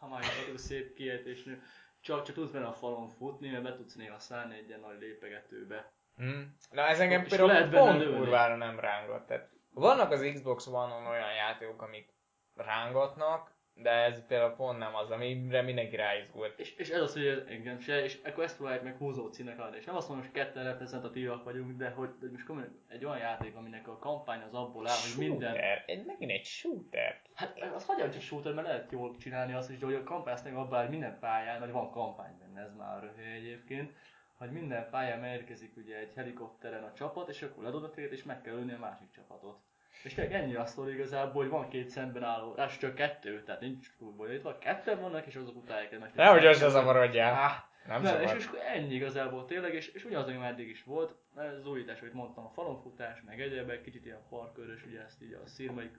ha már egy szép kiejtésnő, csak, csak tudsz benne a falon futni, mert be tudsz néha szállni egy ilyen nagy lépegetőbe. Mm. Na ez engem És például pont lőni. kurvára nem rángat. Tehát vannak az Xbox One-on olyan játékok, amik rángatnak, de ez például pont nem az, amire mindenki ráizgult. És, és ez az, hogy engem se, és akkor ezt próbálják meg húzó címnek adni. És nem azt mondom, hogy ketten reprezentatívak vagyunk, de hogy de most komolyan egy olyan játék, aminek a kampány az abból áll, hogy minden... Shooter. Egy, megint egy shooter. Hát az hagyjam csak shooter, mert lehet jól csinálni azt is, de hogy a kampány abban hogy minden pályán, vagy van kampány benne, ez már röhely egyébként, hogy minden pályán érkezik ugye egy helikopteren a csapat, és akkor ledobod a téged, és meg kell ölni a másik csapatot. És tényleg ennyi a sztori igazából, hogy van két szemben álló, az csak kettő, tehát nincs túl bonyolítva, ketten vannak, és azok utálják egymást. Nehogy össze zavarodjál. Ah, Nem nem, és, és akkor ennyi igazából tényleg, és, és ugyanaz, ami eddig is volt, az újítás, amit mondtam, a falonfutás, meg egyebek, kicsit ilyen parkörös, ugye ezt így a szírmaik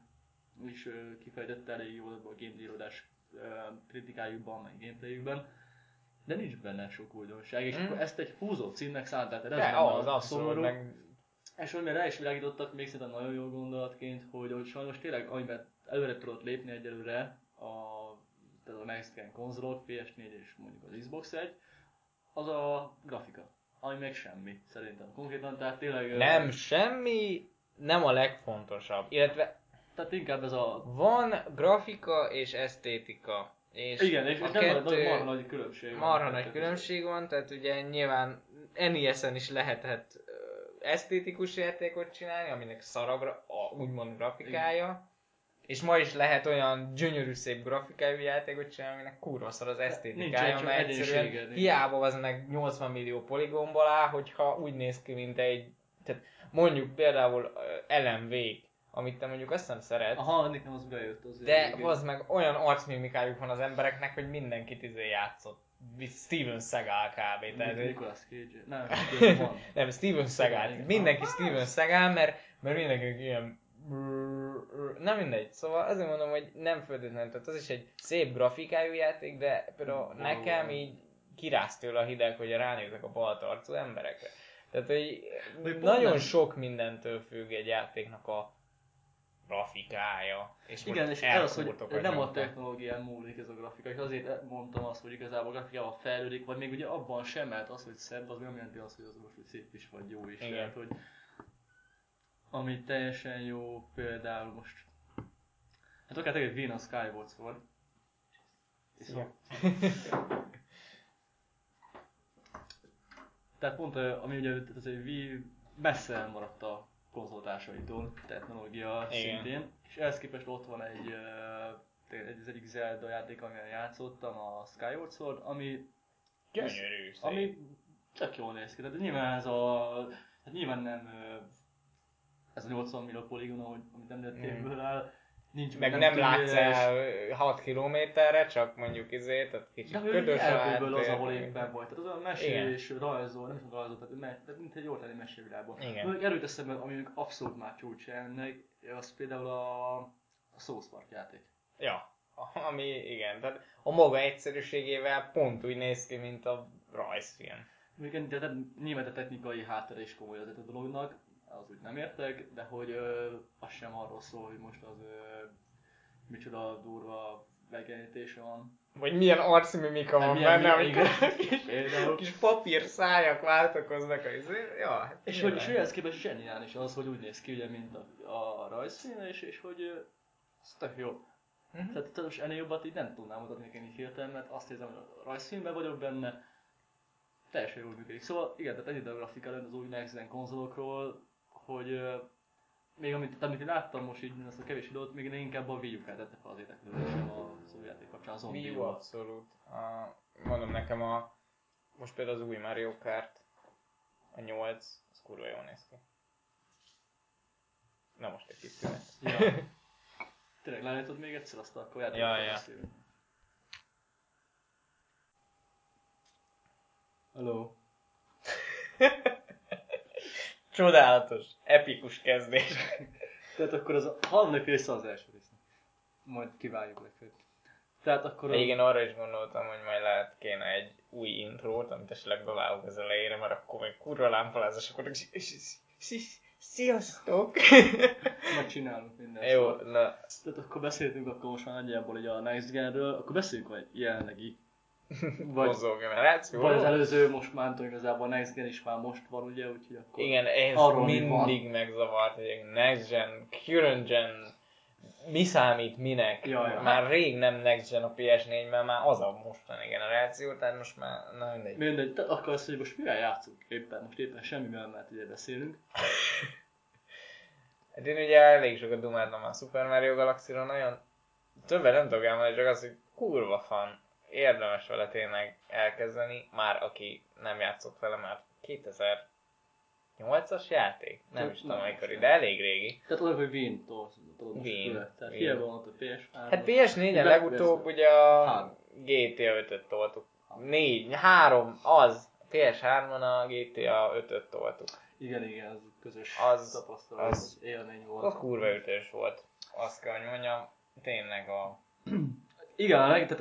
is ö, kifejtette elég jól a game íródás kritikájukban, meg gameplayükben. De nincs benne sok újdonság, és Mm. akkor ezt egy húzó címnek szántál, tehát ez De az a abszolút, szomorú. meg És hogy rá is világítottak még szerintem nagyon jó gondolatként, hogy, hogy sajnos tényleg amiben előre tudott lépni egyelőre a, tehát a Gen konzolok, PS4 és mondjuk az Xbox 1, az a grafika. Ami meg semmi, szerintem. Konkrétan, tehát tényleg... ö, nem semmi, nem a legfontosabb. Illetve Tehát inkább ez a... van grafika és esztétika. És Igen, és, és nem kettő- marha nagy különbség van. marha nagy különbség van, tehát ugye nyilván NES-en is lehetett ö, esztétikus játékot csinálni, aminek szaragra, a úgymond grafikája. És ma is lehet olyan gyönyörű szép grafikájú játékot csinálni, aminek kurva szar az esztétikája, csak mert egyszerűen igen. hiába az meg 80 millió poligomból áll, hogyha úgy néz ki, mint egy, tehát mondjuk például LMV, amit te mondjuk azt nem szeretsz, Aha, nekem az bejött az de az meg olyan arcmimikájuk van az embereknek, hogy mindenkit izé játszott. Steven Seagal kb. Tehát, Nicolas Cage. Nem, nem, Steven Seagal. Mindenki Steven Seagal, mert, mert mindenki ilyen... Nem mindegy. Szóval azért mondom, hogy nem feltétlenül. Tehát az is egy szép grafikájú játék, de például nekem így kiráz tőle a hideg, hogy ránézek a balt arcú emberekre. Tehát, hogy pont nagyon nem- sok mindentől függ egy játéknak a grafikája. És Igen, és ez az, hogy nem a technológián múlik ez a grafika, és azért mondtam azt, hogy igazából a grafikával fejlődik, vagy még ugye abban sem, mert az, hogy szebb, az nem jelenti azt, hogy az most hogy szép is, vagy jó is. Igen. Tehát, hogy ami teljesen jó, például most Hát akár tegyük Wien a Skyward. És Ja. Tehát pont, ami ugye az egy Wii messze elmaradt a konzoltásaitól, technológia Igen. szintén, és ehhez képest ott van egy, egy az egyik Zelda játék, amivel játszottam, a Skyward Sword, ami, Gyönyörű, szép. ami tök jól néz ki. Tehát nyilván ez a, hát nyilván nem ez a 80 millió poligon, amit említettél áll, nincs Meg nem, látsz el 6 kilométerre, csak mondjuk izé, tehát kicsit De ködös a az, ahol éppen vagy. Tehát az olyan mesélés, rajzol, nem is tudom rajzol, tehát, me, mint egy jól tenni mesévilágban. Igen. Mondjuk erőt eszembe, ami abszolút már csúcs ennek, az például a, a South Park játék. Ja, ami igen, tehát a maga egyszerűségével pont úgy néz ki, mint a rajzfilm. Mondjuk de, de nyilván a technikai háttere is komoly azért a dolognak, az úgy nem értek, de hogy ö, az sem arról szól, hogy most az ö, micsoda durva megjelenítése van. Vagy milyen arcmimika van milyen- benne, amikor kis, kis papír szájak váltakoznak a izé. Ja, hát És hogy és ehhez képest zseniális az, hogy úgy néz ki, ugye, mint a, a rajzfilm, és, és hogy ez tök jó. Mhm. Tehát, most ennél jobbat így nem tudnám mutatni nekem így hirtelen, mert azt érzem, hogy a rajzfilmben vagyok benne, teljesen jól működik. Szóval igen, tehát ennyi a grafika lenne az új Next Gen konzolokról, hogy még amit, amit én láttam most így ezt a kevés időt, még én inkább a Wii U keltette fel az érdeklődésem a szó játék kapcsán, az Wii U abszolút. A, mondom nekem a, most például az új Mario Kart, a 8, az kurva jól néz ki. Na most egy kis szünet. Ja. Tényleg leállítod még egyszer azt, akkor játékot Ja, ja. Hello. Csodálatos, epikus kezdés. Tehát akkor az a harmadik része az első résznek. Majd kiváljuk legfőbb. Tehát akkor... a- Igen, arra is gondoltam, hogy majd lehet kéne egy új intrót, amit esetleg bevágok az elejére, mert akkor még kurva lámpalázás, akkor sz- sz- sz- Sziasztok! Megcsinálunk mindent. Jó, Szóval- na, Tehát akkor beszéltünk akkor most már nagyjából így a Next Genről, akkor beszéljünk a jelenlegi. Vagy, konzolgeneráció. vagy az előző, most már igazából Next Gen is már most van, ugye, úgyhogy akkor... Igen, ez mindig megzavart, hogy next gen, current gen, mi számít minek. Ja, ja. Már rég nem next gen a PS4, mert már az a mostani generáció, tehát most már, na mindegy. Mindegy, te akkor azt, hogy most mivel játszunk éppen? Most éppen semmivel, mert ugye beszélünk. Hát én ugye elég sokat dumáltam a Super Mario Galaxy-ra, nagyon többet nem tudok elmondani, csak az, hogy kurva fan, érdemes vele tényleg elkezdeni, már aki nem játszott vele, már 2008-as játék? Nem Hát is tudom, mikor, de elég régi. Tehát olyan, hogy Wien tudod Wien. Tehát hiába van ott a PS3. Hát PS4-en Be- legutóbb ugye a. GTA 5-öt toltuk. Négy, három, az. PS3-on a GTA 5-öt toltuk. Igen, igen, az közös Az- tapasztalat, az- az, élmény volt. Az kurva ütős volt. Azt kell, hogy mondjam, tényleg a... Igen, tehát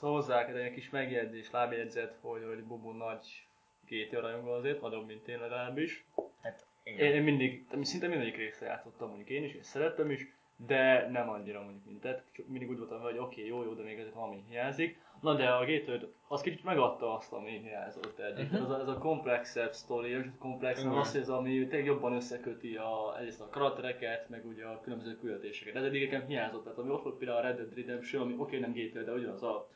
hozzá kell egy kis megjegyzés, lábjegyzet, hogy, hogy Bobo nagy GTA rajongó azért, nagyobb, mint én legalábbis. Hát, igen. Én, én mindig, szinte mindegyik részre játszottam mondjuk én is, és szerettem is, de nem annyira mondjuk, mint te. Csak mindig úgy voltam, hogy oké, okay, jó, jó, de még azért valami hiányzik. Na de a 5 az kicsit megadta azt, ami hiányzott. Mhm. Uh-huh. Ez, a, ez a komplexebb sztori, nem csak komplex, hogy ez ami tényleg jobban összeköti a, egyrészt a karaktereket, meg ugye a különböző küldetéseket. Ez eddig nekem hiányzott, tehát ami ott volt például a Red Dead Redemption, ami oké, okay, nem GTA, de ugyanaz a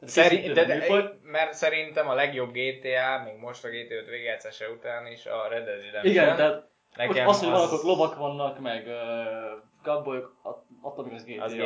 Szerint, de, de, mert szerintem a legjobb GTA, még most a GTA 5 végigjátszása után is a Red Dead Redemption. Igen, tehát nekem az, hogy ott lovak vannak, meg uh, cowboyok, att- attól még az GTA. Az GTA,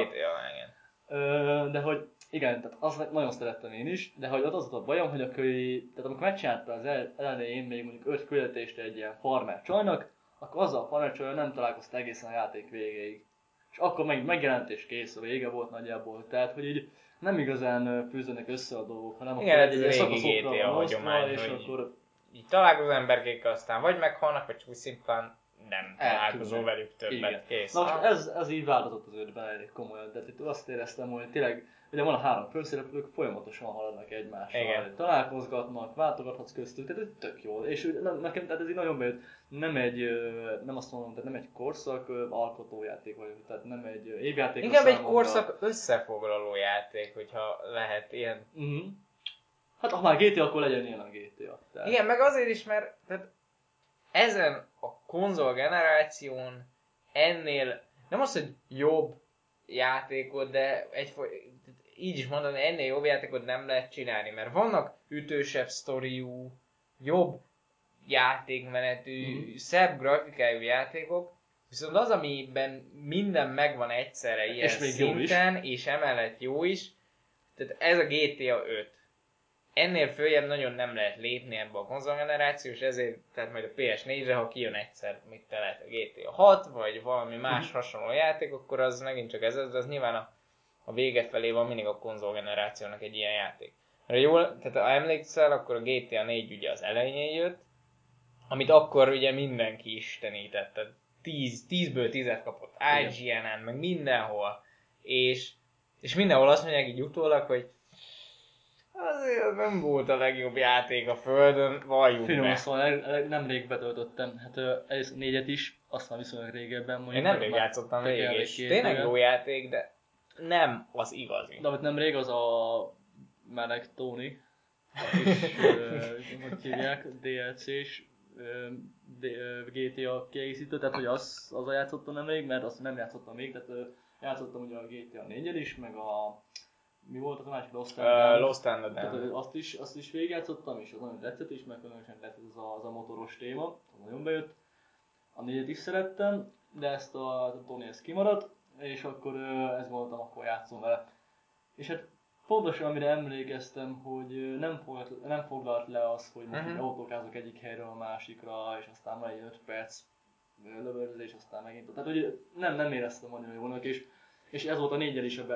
igen. Ö, de hogy igen, tehát azt nagyon szerettem én is, de hogy ott az volt a bajom, hogy akkor, így- tehát amikor megcsinálta az el, elején még mondjuk öt küldetést egy ilyen farmer csajnak, akkor azzal a farmer csajjal nem találkozta egészen a játék végéig. És akkor meg megjelent és kész, a vége volt nagyjából. Tehát, hogy így nem igazán fűződnek össze a dolgok, hanem Igen, akkor egy régi szakaszokra van osztva, és hogy- akkor Így találkozol emberkékkel, aztán vagy meghalnak, vagy úgy szimplán nem találkozol velük többet. Kész. Na most ez, ez így változott az ötben elég komolyan, de itt azt éreztem, hogy tényleg, ugye van a három főszereplők, folyamatosan haladnak egymással, Igen. találkozgatnak, váltogathatsz köztük, tehát ez tök jó. És nekem tehát ez így nagyon bejött, nem egy, nem azt mondom, tehát nem egy korszak alkotójáték vagyok, tehát nem egy évjáték. Inkább egy korszak összefoglaló játék, hogyha lehet ilyen. Uh-huh. Hát ha már GTA, akkor legyen ilyen a GTA. Tehát, Igen, meg azért is, mert tehát ezen a konzol generáción ennél nem az, hogy jobb játékot, de egy, így is mondani, ennél jobb játékot nem lehet csinálni, mert vannak ütősebb sztoriú, jobb játékmenetű, Mhm. szebb grafikájú játékok, viszont az, amiben minden megvan egyszerre ilyen És még szinten, és emellett jó is, tehát ez a GTA 5. Ennél följebb nagyon nem lehet lépni ebbe a konzolgenerációs, ezért, tehát majd a PS4-re, ha kijön egyszer, mit te lehet a GTA 6, vagy valami más Mhm. hasonló játék, akkor az megint csak ez, de az nyilván a, a vége felé van mindig a konzolgenerációnak egy ilyen játék. Mert jól, tehát ha emlékszel, akkor a GTA 4 ugye az elején jött, amit akkor ugye mindenki istenített, tehát 10, 10-ből 10-et kapott. IGN-en, meg mindenhol, és, és mindenhol azt mondják így utólag, hogy azért az nem volt a legjobb játék a földön, valljuk Finoman be. szóval nemrég betöltöttem, hát egyrészt négyet is, azt már viszonylag régebben mondjuk. Én nemrég játszottam végig, és tényleg jó játék, de nem az igazi. De amit nemrég az a Menek Tony, és hogy hívják, DLC-s GTA kiegészítő, tehát hogy az, az a játszottam nemrég, mert azt nem játszottam még, tehát játszottam ugye a GTA 4 is, meg a mi volt az a másik Lost and Uh. Lost and ö, azt is, azt is végigjátszottam, és az nagyon tetszett is, mert különösen tetszett az a, az a motoros téma, nagyon bejött. A négyet is szerettem, de ezt a, Tony ezt kimaradt, és akkor ez voltam, akkor játszom vele. És hát pontosan amire emlékeztem, hogy nem foglalt, nem foglalt le az, hogy most Mhm. uh-huh. autókázok egyik helyről a másikra, és aztán van egy 5 perc lövöldözés, aztán megint. Tehát hogy nem, nem éreztem annyira jónak, és és ez volt a négyel is a, be,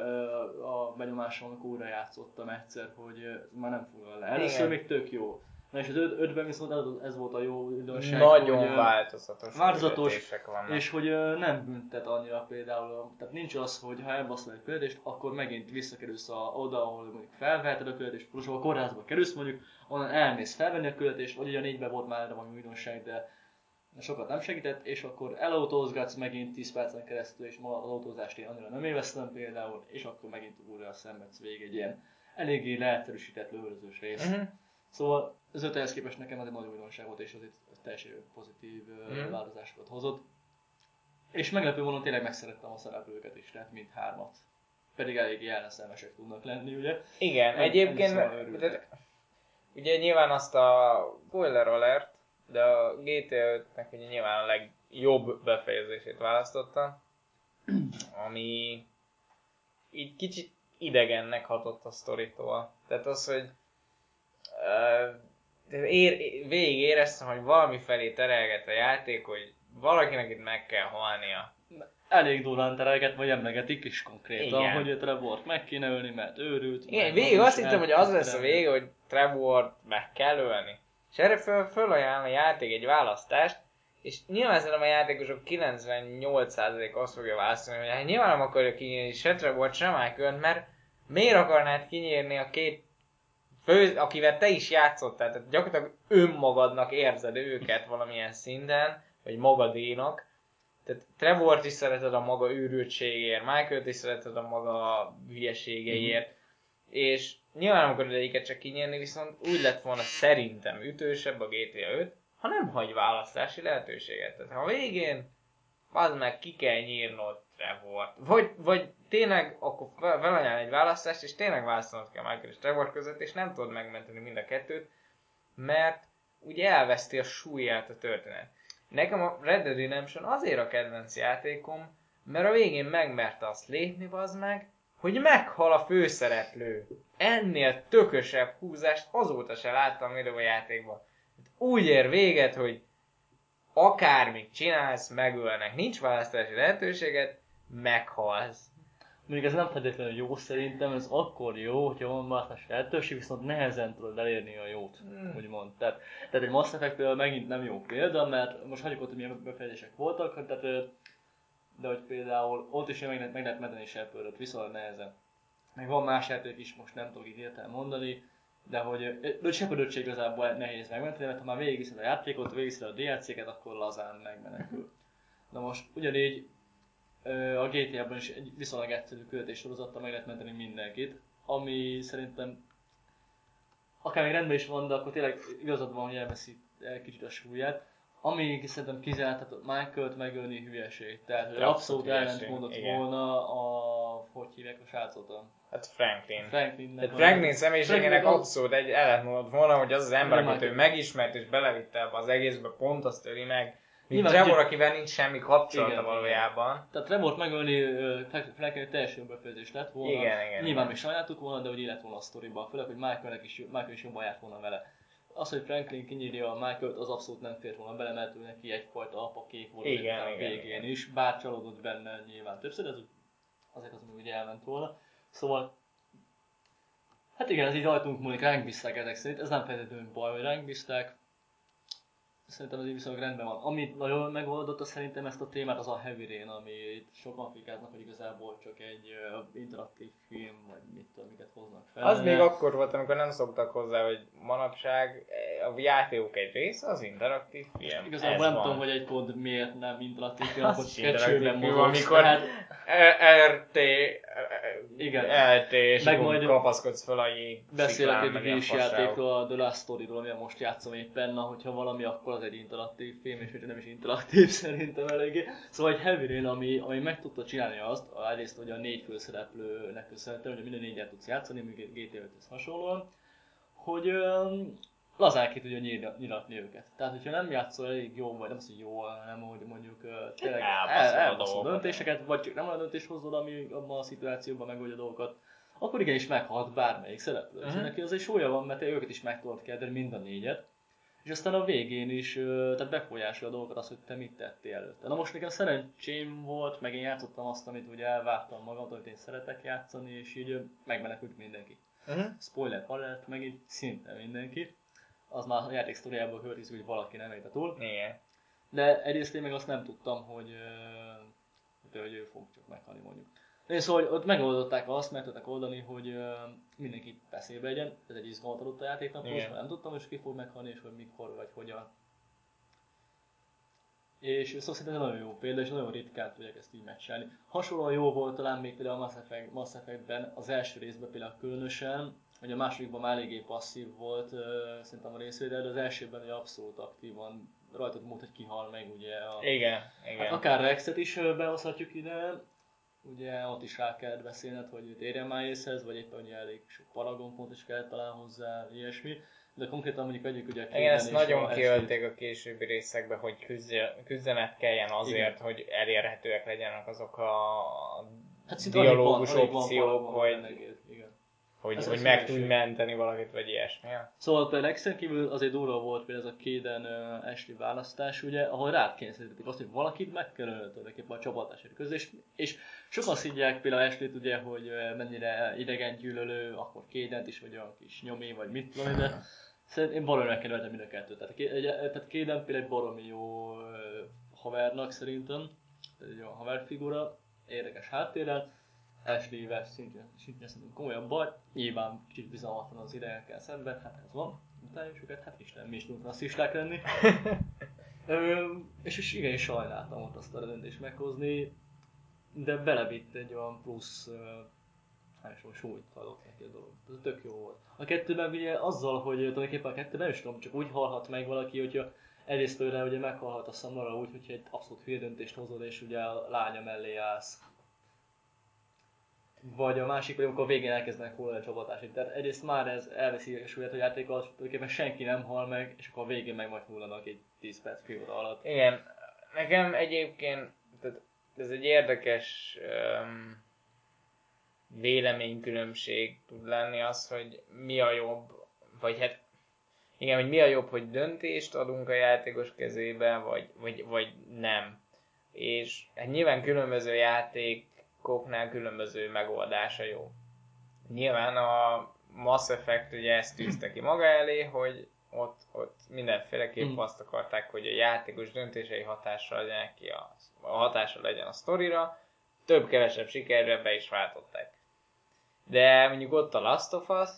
a benyomásom, amikor újra játszottam egyszer, hogy már nem foglal le. Először még tök jó. Na és az öt, ötben viszont ez, ez volt a jó újdonság, Nagyon hogy, változatos változatos, vannak. és hogy nem büntet annyira például, tehát nincs az, hogy ha elbaszol egy küldetést, akkor megint visszakerülsz a, oda, ahol mondjuk felveheted a küldetést, plusz a kórházba kerülsz mondjuk, onnan elmész felvenni a küldetést, vagy ugye a négyben volt már erre valami újdonság, de sokat nem segített, és akkor elautózgatsz megint 10 percen keresztül, és ma az autózást én annyira nem élveztem például, és akkor megint újra szenvedsz végig egy ilyen eléggé leegyszerűsített lövöldözős rész. Mhm. Szóval az öt képest nekem ez egy nagy újdonság volt, és az itt teljesen pozitív mm. változásokat hozott. És meglepő módon tényleg megszerettem a szereplőket is, tehát mind hármat. Pedig eléggé ellenszenvesek tudnak lenni, ugye? Igen, En- egyébként, szóval de, ugye nyilván azt a spoiler alert, de a GTA 5-nek ugye nyilván a legjobb befejezését választotta, ami így kicsit idegennek hatott a sztoritól. Tehát az, hogy uh, ér, végig éreztem, hogy valami felé terelget a játék, hogy valakinek itt meg kell halnia. Elég durván terelget, vagy emlegetik is konkrétan, Igen. hogy Trevort meg kéne ölni, mert őrült. Igen, végig az azt hittem, hogy az lesz a vége, hogy Trevor meg kell ölni. És erre föl, fölajánl a játék egy választást, és nyilván szerintem a játékosok 98% azt fogja választani, hogy hát nyilván nem akarja kinyírni se Trevor, se michael mert miért akarnád kinyírni a két fő, akivel te is játszottál, tehát gyakorlatilag önmagadnak érzed őket valamilyen szinten, vagy magadénak. Tehát Trevort is szereted a maga őrültségért, Michael-t is szereted a maga hülyeségeiért, és nyilván nem akarod egyiket csak kinyerni, viszont úgy lett volna szerintem ütősebb a GTA 5, ha nem hagy választási lehetőséget. Tehát ha a végén az meg ki kell nyírnod Trevort. Vagy, vagy tényleg akkor fel- felajánl egy választást, és tényleg választanod kell Michael és Trevor között, és nem tudod megmenteni mind a kettőt, mert ugye elveszti a súlyát a történet. Nekem a Red Dead Redemption azért a kedvenc játékom, mert a végén megmerte azt lépni, az meg, hogy meghal a főszereplő. Ennél tökösebb húzást azóta se láttam videójátékban. Úgy ér véget, hogy akármit csinálsz, megölnek. Nincs választási lehetőséget, meghalsz. Mondjuk ez nem feltétlenül jó szerintem, ez akkor jó, hogyha van választási lehetőség, viszont nehezen tudod elérni a jót, Hmm. úgymond. Tehát, tehát egy Mass Effect például megint nem jó példa, mert most hagyjuk ott, hogy milyen befejezések voltak, tehát, de hogy például ott is meg, lehet- meg lehet menteni Shepardot, viszonylag nehezen. Meg van más játék is, most nem tudok így mondani, de hogy, de Shepardot se igazából nehéz megmenteni, mert ha már végigviszed a játékot, végigviszed a DLC-ket, akkor lazán megmenekül. Na most ugyanígy a GTA-ban is egy viszonylag egyszerű küldetés sorozattal meg lehet menteni mindenkit, ami szerintem akár még rendben is van, de akkor tényleg igazad van, hogy elveszi el kicsit a súlyát. Ami szerintem kizárhatott Michael-t megölni hülyeség. Tehát hogy Abszolút ellent mondott igen. volna a, hogy hívják a srácot, a Hát Franklin. Franklinnek. Tehát a- Franklin személyiségének abszolút egy ellentmondott volna, hogy az az ember, akit ő hát- megismert és belevitte ebbe az egészbe, pont azt töri meg. Mint Nyilván Trevor, akivel nincs semmi kapcsolata Igen, valójában. Tehát Trevort megölni Franklin teljesen jó befejezés lett volna. Igen, igen, Nyilván igen. még sajnáltuk volna, de hogy élet volna a sztoriba, főleg, hogy Michaelnek is, Michael is jobban járt volna vele. Az, hogy Franklin kinyírja a Michael-t, az abszolút nem fért volna bele, mert ő neki egyfajta apakép volt Igen, a végén igen. is, bár csalódott benne nyilván többször, ez azért az még ugye elment volna. Szóval Hát igen, ez így rajtunk múlik, ránk bízták ezek szerint, ez nem feltétlenül baj, hogy ránk bízták. Szerintem ez viszonylag rendben van. Amit nagyon megoldotta szerintem ezt a témát, az a Heavy Rain, ami itt sokan fikáznak, hogy igazából csak egy uh, interaktív film, vagy mit tudom, miket hoznak fel. Az még akkor volt, amikor nem szoktak hozzá, hogy manapság a játékok egy része az interaktív film. Igazából Ez nem van. tudom, hogy egy kod miért nem interaktív film, Az akkor kecsőben mozogsz. amikor- tehát- E- RT, Igen. LT, és Meg majd kapaszkodsz fel a jég Beszélek egy fasságok. játékról, a The Last Story-ról, amivel most játszom éppen, na, hogyha valami, akkor az egy interaktív film, és hogyha nem is interaktív szerintem eléggé. Szóval egy Heavy Rain, ami, ami meg tudta csinálni azt, egyrészt, hogy a négy főszereplőnek köszönhetően, hogy minden négyet tudsz játszani, még GTA 5 hasonlóan, hogy lazán ki tudja nyír- nyilatni őket. Tehát, hogyha nem játszol elég jó, vagy nem az, hogy jól, hanem hogy mondjuk tényleg Elbaszod a el- döntéseket, vagy csak nem olyan döntés hozol, ami abban a szituációban megoldja a dolgokat, akkor igenis meghat bármelyik szereplő. Uh-huh. És Mhm. neki azért súlya van, mert őket is meg tudod kérdeni, mind a négyet. És aztán a végén is, tehát befolyásolja a dolgokat az, hogy te mit tettél előtte. Na most nekem szerencsém volt, meg én játszottam azt, amit ugye elvártam magam, amit én szeretek játszani, és így megmenekült mindenki. Uh-huh. Spoiler alert, megint szinte mindenki. Az már a játék sztoriából következik, hogy valaki nem élte túl. Igen. De egyrészt én meg azt nem tudtam, hogy, ö, hogy ő fog csak meghalni mondjuk. De szóval hogy ott megoldották azt, meg tudták oldani, hogy mindenki veszélybe legyen. Ez egy izgalmat adott a játéknak, most már nem tudtam, hogy ki fog meghalni, és hogy mikor, vagy hogyan. És szóval szerintem nagyon jó példa, és nagyon ritkán tudják ezt így meccselni. Hasonlóan jó volt talán még például a Mass, Effect, Mass Effect-ben, az első részben például különösen, hogy a másodikban már eléggé passzív volt szerintem a részvétel, de az elsőben ugye abszolút aktívan rajtad múlt, hogy kihal meg ugye a... Igen, igen. Hát akár Rexet is behozhatjuk ide, ugye ott is rá kellett beszélned, hogy térjen már észhez, vagy éppen ugye elég sok paragon pont is kellett talán hozzá, ilyesmi. De konkrétan mondjuk egyik ugye a Igen, ezt nagyon kiölték a későbbi részekbe, hogy küzdenet kelljen azért, hogy elérhetőek legyenek azok a Hát van- dialógus van opciók, hogy, igen. Hogy, Ez hogy meg tudj menteni valakit, vagy ilyesmi. Szóval például Rexen kívül azért durva volt például ez a Kaden uh, Ashley választás, ugye, ahol rád kényszerítették azt, hogy valakit meg kell tulajdonképpen a csapatásért közé, és, és sokan szidják például Ashley-t ugye, hogy mennyire idegen gyűlölő, akkor Kadent is, vagy a kis nyomi, vagy mit tudom de szerintem én baromi megkedveltem mind a kettőt. Tehát, egy- tehát Kaden például egy baromi jó ö, havernak szerintem, egy olyan haverfigura, érdekes háttérrel, Ashley-vel szintén, szintén szerintem komolyabb baj, nyilván kicsit bizalmatlan az idegekkel szemben, hát ez van, utáljuk őket, hát Isten, mi is tudunk rasszisták lenni. Ö, és, és igen, sajnáltam ott azt a döntést meghozni, de belevitt egy olyan plusz hát is mondjam, súlyt adott neki a dolog. Ez tök jó volt. A kettőben ugye azzal, hogy tulajdonképpen a kettőben nem is tudom, csak úgy halhat meg valaki, hogyha egyrészt tőle ugye meghalhat a Samara úgy, hogyha egy abszolút hülye döntést hozod, és ugye a lánya mellé állsz. Vagy a másik, vagy amikor végén elkezdenek hullani a csapatásig. Tehát egyrészt már ez elveszi a súlyát a játékkal, tulajdonképpen senki nem hal meg, és akkor a végén meg majd hullanak egy 10 perc fél alatt. Igen, nekem egyébként tehát ez egy érdekes um, véleménykülönbség tud lenni az, hogy mi a jobb, vagy hát igen, hogy mi a jobb, hogy döntést adunk a játékos kezébe, vagy, vagy, vagy nem. És hát nyilván különböző játékok játékoknál különböző megoldása jó. Nyilván a Mass Effect ugye ezt tűzte ki maga elé, hogy ott, ott mindenféleképp mm. azt akarták, hogy a játékos döntései hatással legyen ki a, a hatással legyen a sztorira, több-kevesebb sikerre be is váltották. De mondjuk ott a Last of Us,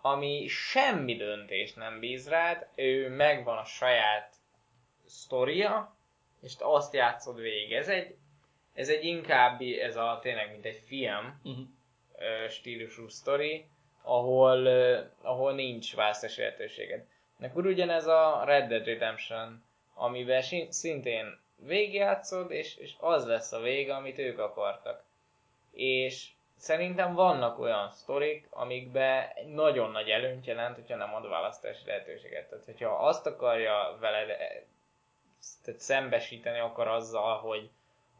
ami semmi döntést nem bíz rád, ő megvan a saját sztoria, és te azt játszod végig. Ez egy, ez egy inkább, ez a tényleg mint egy film uh-huh. stílusú sztori, ahol, ahol nincs választási lehetőséged. Akkor ugyanez a Red Dead Redemption, amiben szintén végigjátszod, és, és az lesz a vége, amit ők akartak. És szerintem vannak olyan sztorik, amikbe nagyon nagy előnyt jelent, hogyha nem ad választási lehetőséget. Tehát, hogyha azt akarja veled tehát szembesíteni akar azzal, hogy,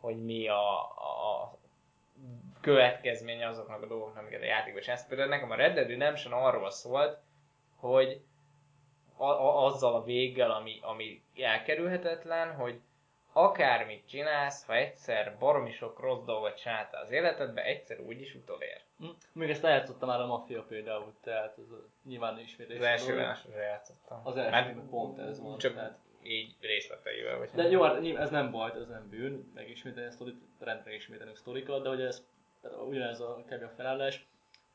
hogy mi a, a következménye azoknak a dolgoknak, amiket a játékban és ezt például nekem a Red Dead Redemption arról szólt, hogy a, a, azzal a véggel, ami, ami elkerülhetetlen, hogy akármit csinálsz, ha egyszer baromi sok rossz dolgot csináltál az életedbe, egyszer úgyis utolér. Hm. Még ezt eljátszottam már a Mafia például, tehát ez a, nyilván ismétlés. Az első másodra játszottam. Az első, pont ez van. Csak tehát... így részleteivel. Vagy de jó, hát ez nem baj, ez nem bűn, megismételni a sztorit, rendre ismételni a sztorikat, de hogy ez tehát ugyanez a kb. a felállás,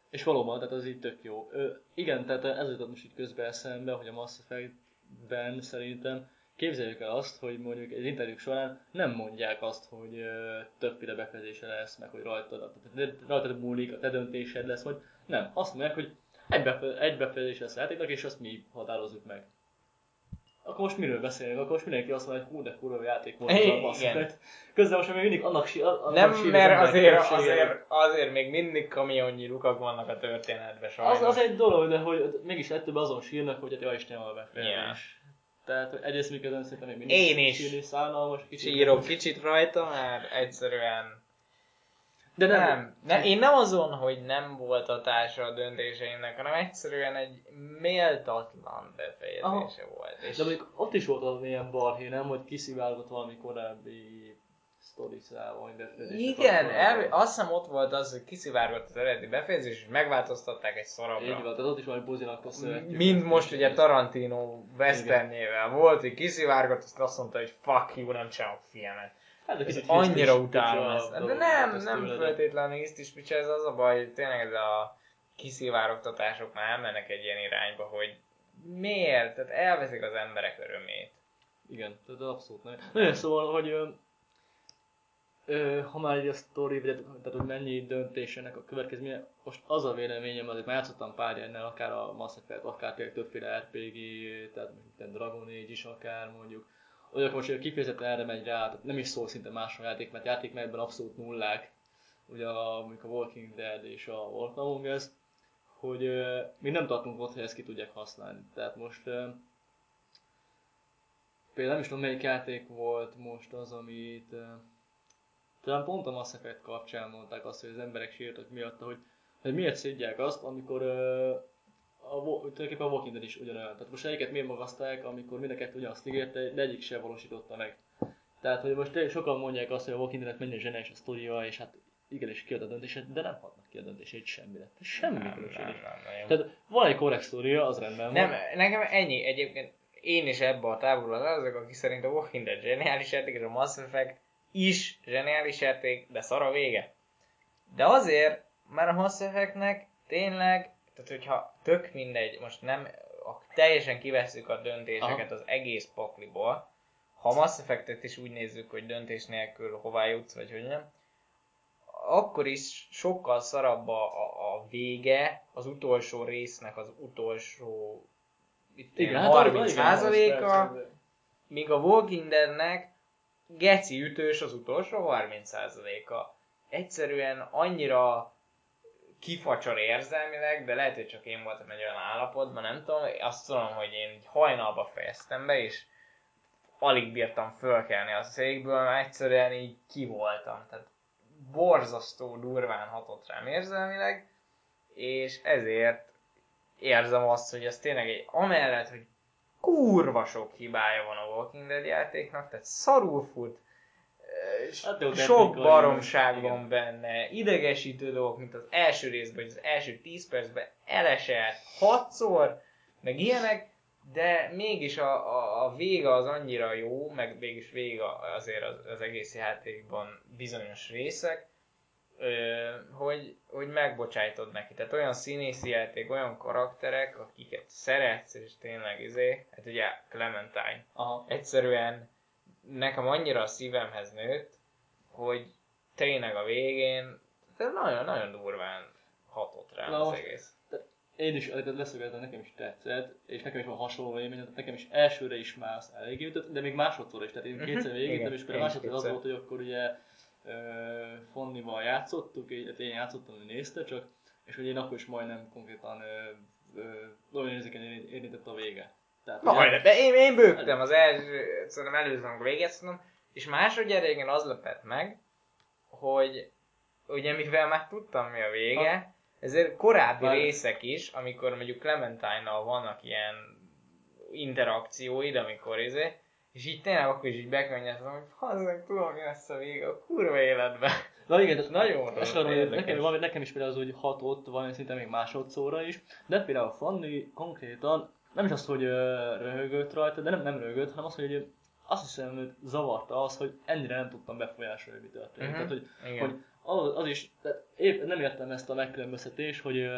és valóban, tehát az így tök jó. Ö, igen, tehát ez jutott most így közbe eszembe, hogy a Mass Effect-ben szerintem képzeljük el azt, hogy mondjuk egy interjú során nem mondják azt, hogy ö, többféle befejezése lesz, meg hogy rajtad, tehát rajtad múlik, a te döntésed lesz, vagy nem. Azt mondják, hogy egy, befe- egy befejezés lesz a játéknak, és azt mi határozzuk meg akkor most miről beszélünk? Akkor most mindenki azt mondja, hogy hú, de kurva játék volt az a basszus. Közben most még mindig annak, annak Nem, mert azért, azért, azért még mindig kamionnyi lukak vannak a történetben sajnos. Az, az egy dolog, de hogy mégis legtöbb azon sírnak, hogy hát ja Istenem a. Yeah. Tehát hogy egyrészt miközben szerintem még mindig Én is sírni szánalmas. Kicsit Sírok kicsit rajta, mert egyszerűen de nem. nem. Ne, én nem azon, hogy nem volt hatása a döntéseimnek, hanem egyszerűen egy méltatlan befejezése Aha. volt. És... De még ott is volt az ilyen barhé, nem? Hogy kiszivárgott valami korábbi sztoricával, vagy befejezés. Igen, el, azt hiszem ott volt az, hogy kiszivárgott az eredeti befejezés, és megváltoztatták egy szarabra. Így van, tehát ott is valami buzinak köszönhetjük. Mind most ugye Tarantino westernjével volt, hogy kiszivárgott, azt azt mondta, hogy fuck you, nem csinálok filmet. Hát, ez annyira utálom ezt. De nem, nem feltétlenül is picsa, ez az a baj, tényleg ez a kiszivárogtatások már elmennek egy ilyen irányba, hogy miért? Tehát elveszik az emberek örömét. Igen, tehát abszolút nem. Nagyon szóval, hogy ö, ö, ha már egy a sztori, tehát hogy mennyi döntésének a következménye, most az a véleményem, azért már játszottam pár ilyennel, akár a Mass Effect, akár tényleg többféle RPG, tehát mondjuk Dragon Age is akár mondjuk, olyan most kifejezetten erre megy rá, nem is szól szinte más a játék, mert játék ebben abszolút nullák, ugye a, a Walking Dead és a Wolf Among Us, hogy uh, még nem tartunk ott, hogy ezt ki tudják használni. Tehát most uh, például nem is tudom melyik játék volt most az, amit uh, talán pont a Mass Effect kapcsán mondták azt, hogy az emberek sírtak miatt, hogy, hogy miért szidják azt, amikor uh, a, tulajdonképpen a Walking Dead is ugyanolyan. Tehát most egyiket miért magasztalják, amikor mind a kettő ugyanazt ígérte, de egyik sem valósította meg. Tehát, hogy most sokan mondják azt, hogy a Walking Dead mennyire zseniális a sztoria, és hát igenis kiad a döntését, de nem hatnak ki a döntését semmire. Semmi nem, nem, nem, nem, Tehát van egy korrekt sztoria, az rendben nem, van. Nekem ennyi egyébként én is ebbe a távolban azok, akik szerint a Walking Dead zseniális játék, és a Mass Effect is zseniális játék, de szar a vége. De azért, mert a Mass Effectnek tényleg tehát hogyha tök mindegy, most nem, teljesen kivesszük a döntéseket Aha. az egész pakliból, ha Mass Effect-et is úgy nézzük, hogy döntés nélkül hová jutsz, vagy hogy nem, akkor is sokkal szarabb a, a, a vége, az utolsó résznek az utolsó itt igen, 30 hát százaléka, míg a Walking Deadnek geci ütős az utolsó 30 százaléka. Egyszerűen annyira kifacsar érzelmileg, de lehet, hogy csak én voltam egy olyan állapotban, nem tudom, azt tudom, hogy én egy hajnalba fejeztem be, és alig bírtam fölkelni a székből, mert egyszerűen így ki voltam. Tehát borzasztó durván hatott rám érzelmileg, és ezért érzem azt, hogy ez tényleg egy, amellett, hogy kurva sok hibája van a Walking Dead játéknak, tehát szarul fut, Hát jó, sok baromság igen. van benne, idegesítő dolgok, mint az első részben, vagy az első 10 percben elesett hatszor, meg ilyenek, de mégis a, a, a vége az annyira jó, meg mégis vége azért az, az egész játékban bizonyos részek, hogy, hogy megbocsájtod neki. Tehát olyan színészi játék, olyan karakterek, akiket szeretsz, és tényleg izé, hát ugye Clementine, Aha. egyszerűen nekem annyira a szívemhez nőtt, hogy tényleg a végén nagyon-nagyon durván hatott rá Na az egész. Én is leszögezem, nekem is tetszett, és nekem is van hasonló élmény, tehát nekem is elsőre is már az eléggé ütött, de még másodszor is, tehát én kétszer végigítem, igen, és én például másodszor az volt, hogy akkor ugye Fonnival játszottuk, így, hát én játszottam, ő nézte csak, és hogy én akkor is majdnem konkrétan ö, ö, nagyon érzékenyen érint- érintett a vége. Tehát, ugye- Majdnem, de én, én bőgtem az első, szerintem előző, amikor végeztem, és másodjára igen az lepett meg, hogy ugye mivel már tudtam mi a vége, ezért korábbi Már- részek is, amikor mondjuk Clementine-nal vannak ilyen interakcióid, amikor izé, és így tényleg akkor is így bekönnyeztem, hogy hazzak, tudom mi lesz a vége a kurva életben. Na igen, tehát Nagyon rossz, hogy nekem, valami, nekem is például az úgy hatott, valami szinte még másodszorra is, de például a Fanni konkrétan nem is az, hogy röhögött rajta, de nem, nem röhögött, hanem az, hogy azt hiszem, hogy zavarta az, hogy ennyire nem tudtam befolyásolni, mi történik. Mhm. Tehát, hogy, Igen. hogy az, az is, tehát épp nem értem ezt a megkülönböztetést, hogy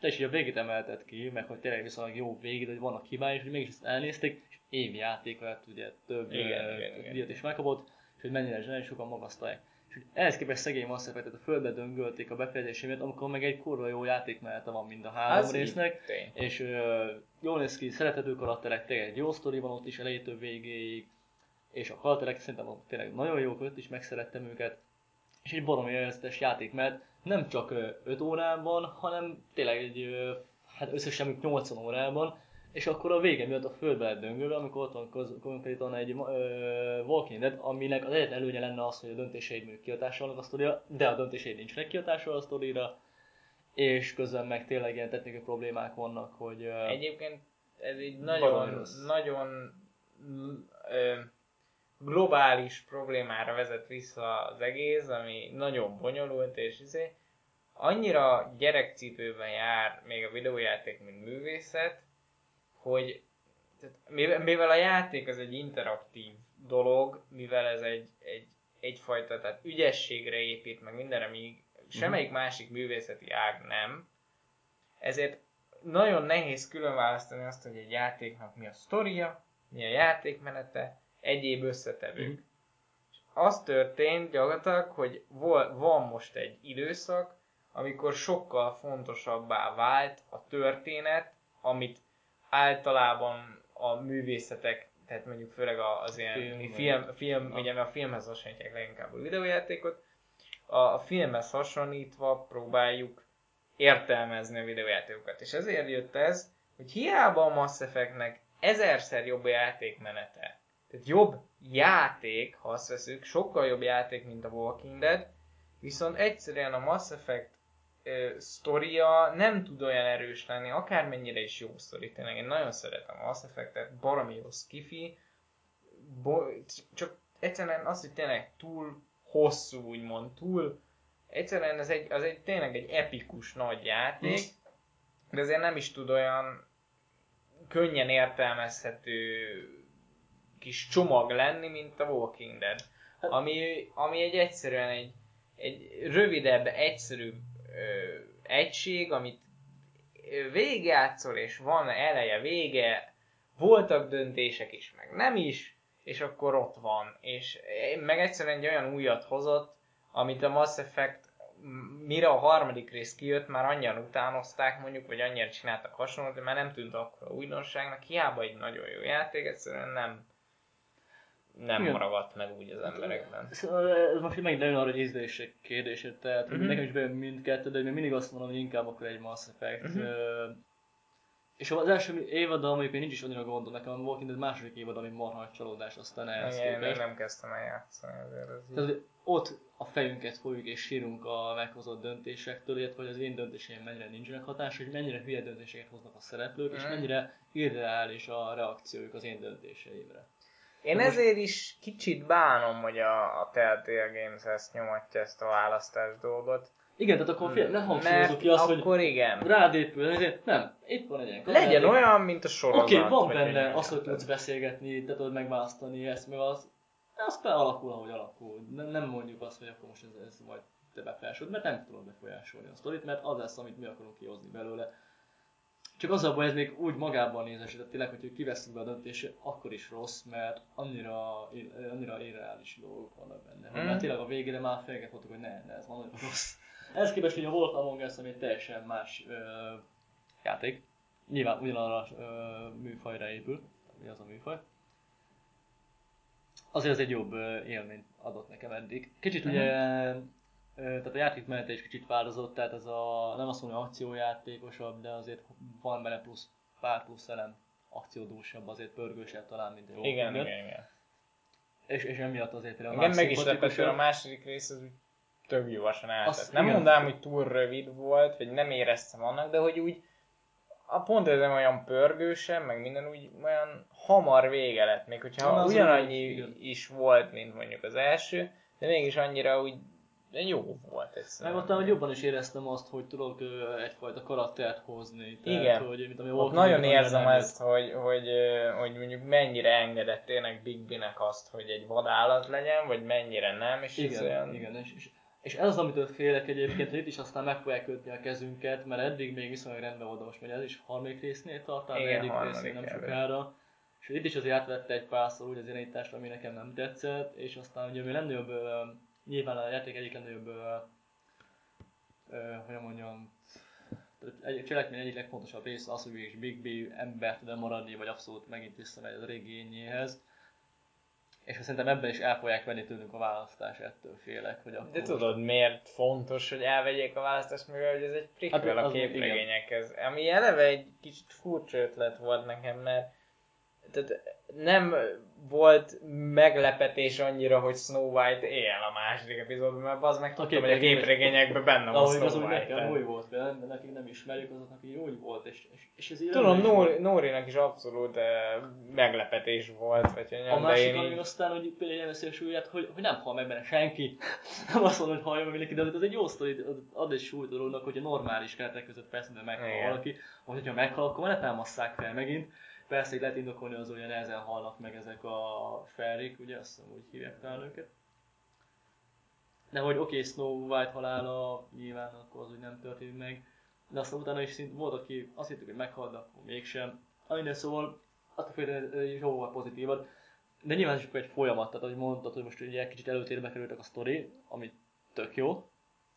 te is így a végét emelted ki, meg hogy tényleg viszonylag jó végét, hogy vannak hibái, és hogy mégis ezt elnézték, és évi játék lett, ugye több Igen, díjat is megkapott, és hogy mennyire zseni, sokan magasztalják. És hogy ehhez képest szegény Mass Effect-et a földbe döngölték a befejezési miatt, amikor meg egy kurva jó játékmenete van mind a három Az így résznek, tény. és jól néz ki, szerethető karakterek, tényleg egy jó sztori van ott is elejétől végéig, és a karakterek szerintem ott tényleg nagyon jók, ott is megszerettem őket, és egy baromi élvezetes játék, mert nem csak 5 órában, hanem tényleg egy, hát összesen mondjuk 80 órában, és akkor a vége miatt a földbe lett döngölve, amikor ott van konkrétan egy ö, Walking Dead, aminek az egyetlen előnye lenne az, hogy a döntéseid mondjuk kihatással vannak a sztorira, de a döntéseid nincsenek kihatással a sztorira, és közben meg tényleg ilyen technikai problémák vannak, hogy ö, Egyébként ez egy nagyon, nagyon ö, globális problémára vezet vissza az egész, ami nagyon bonyolult, és izé, annyira gyerekcipőben jár még a videójáték, mint művészet, hogy tehát mivel, mivel a játék az egy interaktív dolog, mivel ez egy, egy, egyfajta tehát ügyességre épít, meg mindenre, míg semmelyik másik művészeti ág nem, ezért nagyon nehéz külön választani azt, hogy egy játéknak mi a sztoria, mi a játékmenete, egyéb összetevők. Mhm. És az történt gyakorlatilag, hogy vol- van most egy időszak, amikor sokkal fontosabbá vált a történet, amit általában a művészetek, tehát mondjuk főleg az ilyen Film, film, film, ugye mert a filmhez hasonlítják leginkább a videójátékot, a, filmhez hasonlítva próbáljuk értelmezni a videójátékokat. És ezért jött ez, hogy hiába a Mass Effectnek ezerszer jobb játékmenete, tehát jobb játék, ha azt veszük, sokkal jobb játék, mint a Walking Dead, viszont egyszerűen a Mass Effect ö, sztoria nem tud olyan erős lenni, akármennyire is jó sztori. Tényleg én nagyon szeretem a Mass Effect-et, baromi jó skifi, bo- csak egyszerűen az, hogy tényleg túl hosszú, úgymond, túl egyszerűen ez egy, az egy tényleg egy epikus nagy játék, de azért nem is tud olyan könnyen értelmezhető kis csomag lenni, mint a Walking Dead. Ami, ami egy egyszerűen egy, egy rövidebb, egyszerűbb ö, egység, amit végigjátszol, és van eleje, vége, voltak döntések is, meg nem is, és akkor ott van. És meg egyszerűen egy olyan újat hozott, amit a Mass Effect mire a harmadik rész kijött, már annyian utánozták mondjuk, vagy annyira csináltak hasonlót, hogy már nem tűnt akkor a újdonságnak, hiába egy nagyon jó játék, egyszerűen nem nem Igen. maragadt meg úgy az emberekben. Ez most megint nagyon arra, hogy ízlések kérdése, tehát uh-huh. nekem is bejön mindkettő, de még mindig azt mondom, hogy inkább akkor egy Mass Effect. Uh-huh. És az első évaddal mondjuk még nincs is annyira gondom, nekem a Walking Dead második évad, ami marha csalódás, aztán ehhez Igen, én képest. nem kezdtem el játszani azért. Ez. Tehát ott a fejünket fogjuk és sírunk a meghozott döntésektől, illetve hogy az én döntéseim mennyire nincsenek hatás, hogy mennyire hülye döntéseket hoznak a szereplők, és Mhm. mennyire irreális a reakciójuk az én döntéseimre. Én most- ezért is kicsit bánom, hogy a, a Telltale Games ezt nyomatja, ezt a választás dolgot. Igen, tehát akkor fél, ne hangsúlyozzuk Mert ki azt, akkor hogy igen. rád épül, nem, itt van egy ilyen Legyen olyan, mint a sorozat. Oké, okay, van benne az, hogy tudsz beszélgetni, te tudod megválasztani ezt, meg az, az alakul, ahogy alakul. Nem, nem mondjuk azt, hogy akkor most ez, ez majd te befolyásod, mert nem tudod befolyásolni a sztorit, mert az lesz, amit mi akarunk kihozni belőle. Csak az a baj, ez még úgy magában nézes, tehát tényleg, hogy kivesszük be a döntést, akkor is rossz, mert annyira, annyira irreális dolgok vannak benne. Mm. Mm. Mert tényleg a végére már fejeket voltak, hogy ne, ne, ez van nagyon rossz. Ehhez képest, hogy a volt Among Us, ami egy teljesen más ö, játék, nyilván ugyanarra a ö, műfajra épül, mi az a műfaj. Azért az egy jobb ö, élményt adott nekem eddig. Kicsit ugye, ö, tehát a játékmenete is kicsit változott, tehát ez a, nem azt mondom, akciójátékosabb, de azért van benne plusz, pár plusz elem akciódúsabb, azért pörgősebb talán, mint egy Igen, Dead. igen, igen. És, és emiatt azért például más meg is lepett, a második rész az úgy tök gyorsan. Azt Nem igen. mondanám, hogy túl rövid volt, vagy nem éreztem annak, de hogy úgy a pont ez nem olyan pörgősen, meg minden úgy olyan hamar vége lett, még hogyha Na, az ugyanannyi igen. is volt, mint mondjuk az első, de mégis annyira úgy jó volt Meg egyszerűen. ott hogy jobban is éreztem azt, hogy tudok egyfajta karaktert hozni. Tehát, Igen. Hogy, mint ami Ott nagyon érzem ezt, hogy, hogy, hogy mondjuk mennyire engedett tényleg Big B-nek azt, hogy egy vadállat legyen, vagy mennyire nem, és ez Igen, olyan... igen. És, és, és ez az, amitől félek egyébként, hogy itt is aztán meg fogják kötni a kezünket, mert eddig még viszonylag rendben volt, most megy ez is harmadik résznél tart, talán Igen, harmadik résznél nem sokára. És itt is azért átvette egy párszor úgy az irányítást, ami nekem nem tetszett, és aztán ugye ami legnagyobb, nyilván a játék egyik legnagyobb, hogy mondjam, egy cselekmény egyik legfontosabb része az, hogy is Big B ember tud maradni, vagy abszolút megint visszamegy az régi ényéhez. És szerintem ebben is el fogják venni tőlünk a választás, ettől félek, hogy akkor De tudod, miért fontos, hogy elvegyék a választást, mivel hogy ez egy prequel Hát a képregényekhez. Ami eleve egy kicsit furcsa ötlet volt nekem, mert tehát nem volt meglepetés annyira, hogy Snow White él a második epizódban, mert az meg tudtam, hogy a képregényekben benne van Ahogy az Snow úgy White. nekem új volt, de nekik nem ismerjük, azoknak így úgy volt, és, és, és ez így Tudom, Nóri. Nórinak is abszolút uh, meglepetés volt, vagy hogy A nem, másik, ami így... aztán, hogy például a súlyát, hogy, hogy nem hal meg benne senki. nem azt mondom, hogy hallja meg mindenki, de ez egy jó sztori, ad- egy súlyt dolognak, hogy a normális keretek között persze, de meghal valaki, vagy hogyha meghal, akkor ne támasszák fel megint. Persze, hogy lehet indokolni az olyan nehezen halnak meg ezek a felrék, ugye azt hiszem úgy hívják talán őket. De hogy oké, okay, Snow White halála nyilván akkor az úgy nem történt meg, de aztán utána is szint volt, aki azt hittük, hogy meghal, de akkor mégsem. Minden szóval attól félre jóval pozitívat. De nyilván is egy folyamat, tehát ahogy mondtad, hogy most ugye egy kicsit előtérbe kerültek a sztori, ami tök jó,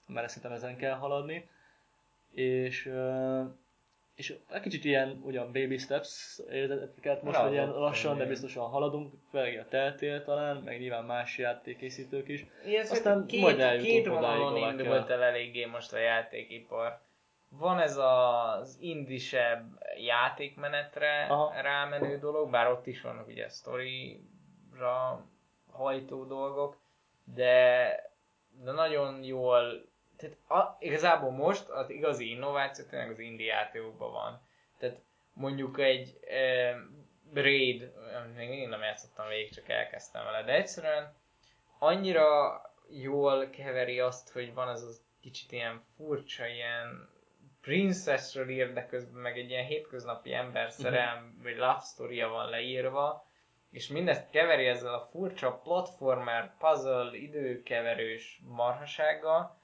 mert szerintem ezen kell haladni. És, és egy kicsit ilyen ugyan baby steps érzeteket most, hogy ilyen lassan, de igen. biztosan haladunk, főleg a teltél talán, meg nyilván más játékkészítők is. Igen, Aztán két, majd eljutunk két vonalon indult el eléggé most a játékipar. Van ez az indisebb játékmenetre Aha. rámenő dolog, bár ott is vannak ugye sztorira hajtó dolgok, de, de nagyon jól, tehát a, igazából most az igazi innováció tényleg az indie játékokban van. Tehát mondjuk egy e, Raid, még mindig nem játszottam végig, csak elkezdtem vele, de egyszerűen annyira jól keveri azt, hogy van az az kicsit ilyen furcsa, ilyen princessről ír, de közben meg egy ilyen hétköznapi ember szerelm, vagy love story van leírva, és mindezt keveri ezzel a furcsa platformer, puzzle, időkeverős marhasággal,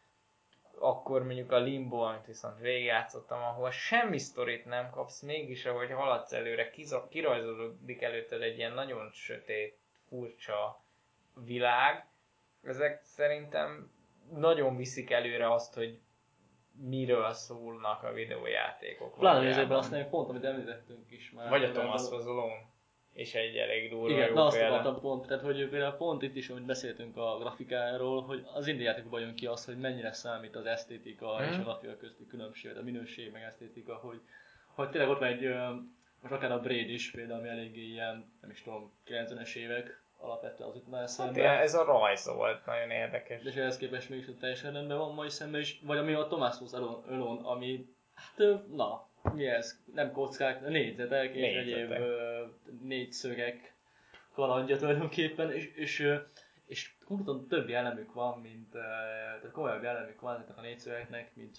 akkor mondjuk a Limbo, amit viszont végigjátszottam, ahol semmi sztorit nem kapsz, mégis ahogy haladsz előre, kiza- kirajzolódik előtted egy ilyen nagyon sötét, furcsa világ. Ezek szerintem nagyon viszik előre azt, hogy miről szólnak a videójátékok. Pláne valójában. nézőben azt nem pont, amit említettünk is már. Vagy a Thomas Alone. És egy elég durva Igen, jó na azt akartam pont, tehát hogy például pont itt is, amit beszéltünk a grafikáról, hogy az indie játékokban jön ki az, hogy mennyire számít az esztétika Mhm. és a grafika közti különbség, a minőség meg esztétika, hogy, hogy tényleg ott van egy, most akár a Braid is például, ami eléggé ilyen, nem is tudom, 90-es évek alapvetően az itt már Hát ez a rajz volt, nagyon érdekes. És ehhez képest mégis teljesen rendben van mai szemben is, vagy ami a Thomas Alone, Alone ami, hát na, mi ez? Nem kockák, négyzetek és Négyzetek. egyéb ö, négyszögek kalandja tulajdonképpen, és, és, és konkrétan több jellemük van, mint, tehát komolyabb jellemük van ennek a négyszögeknek, mint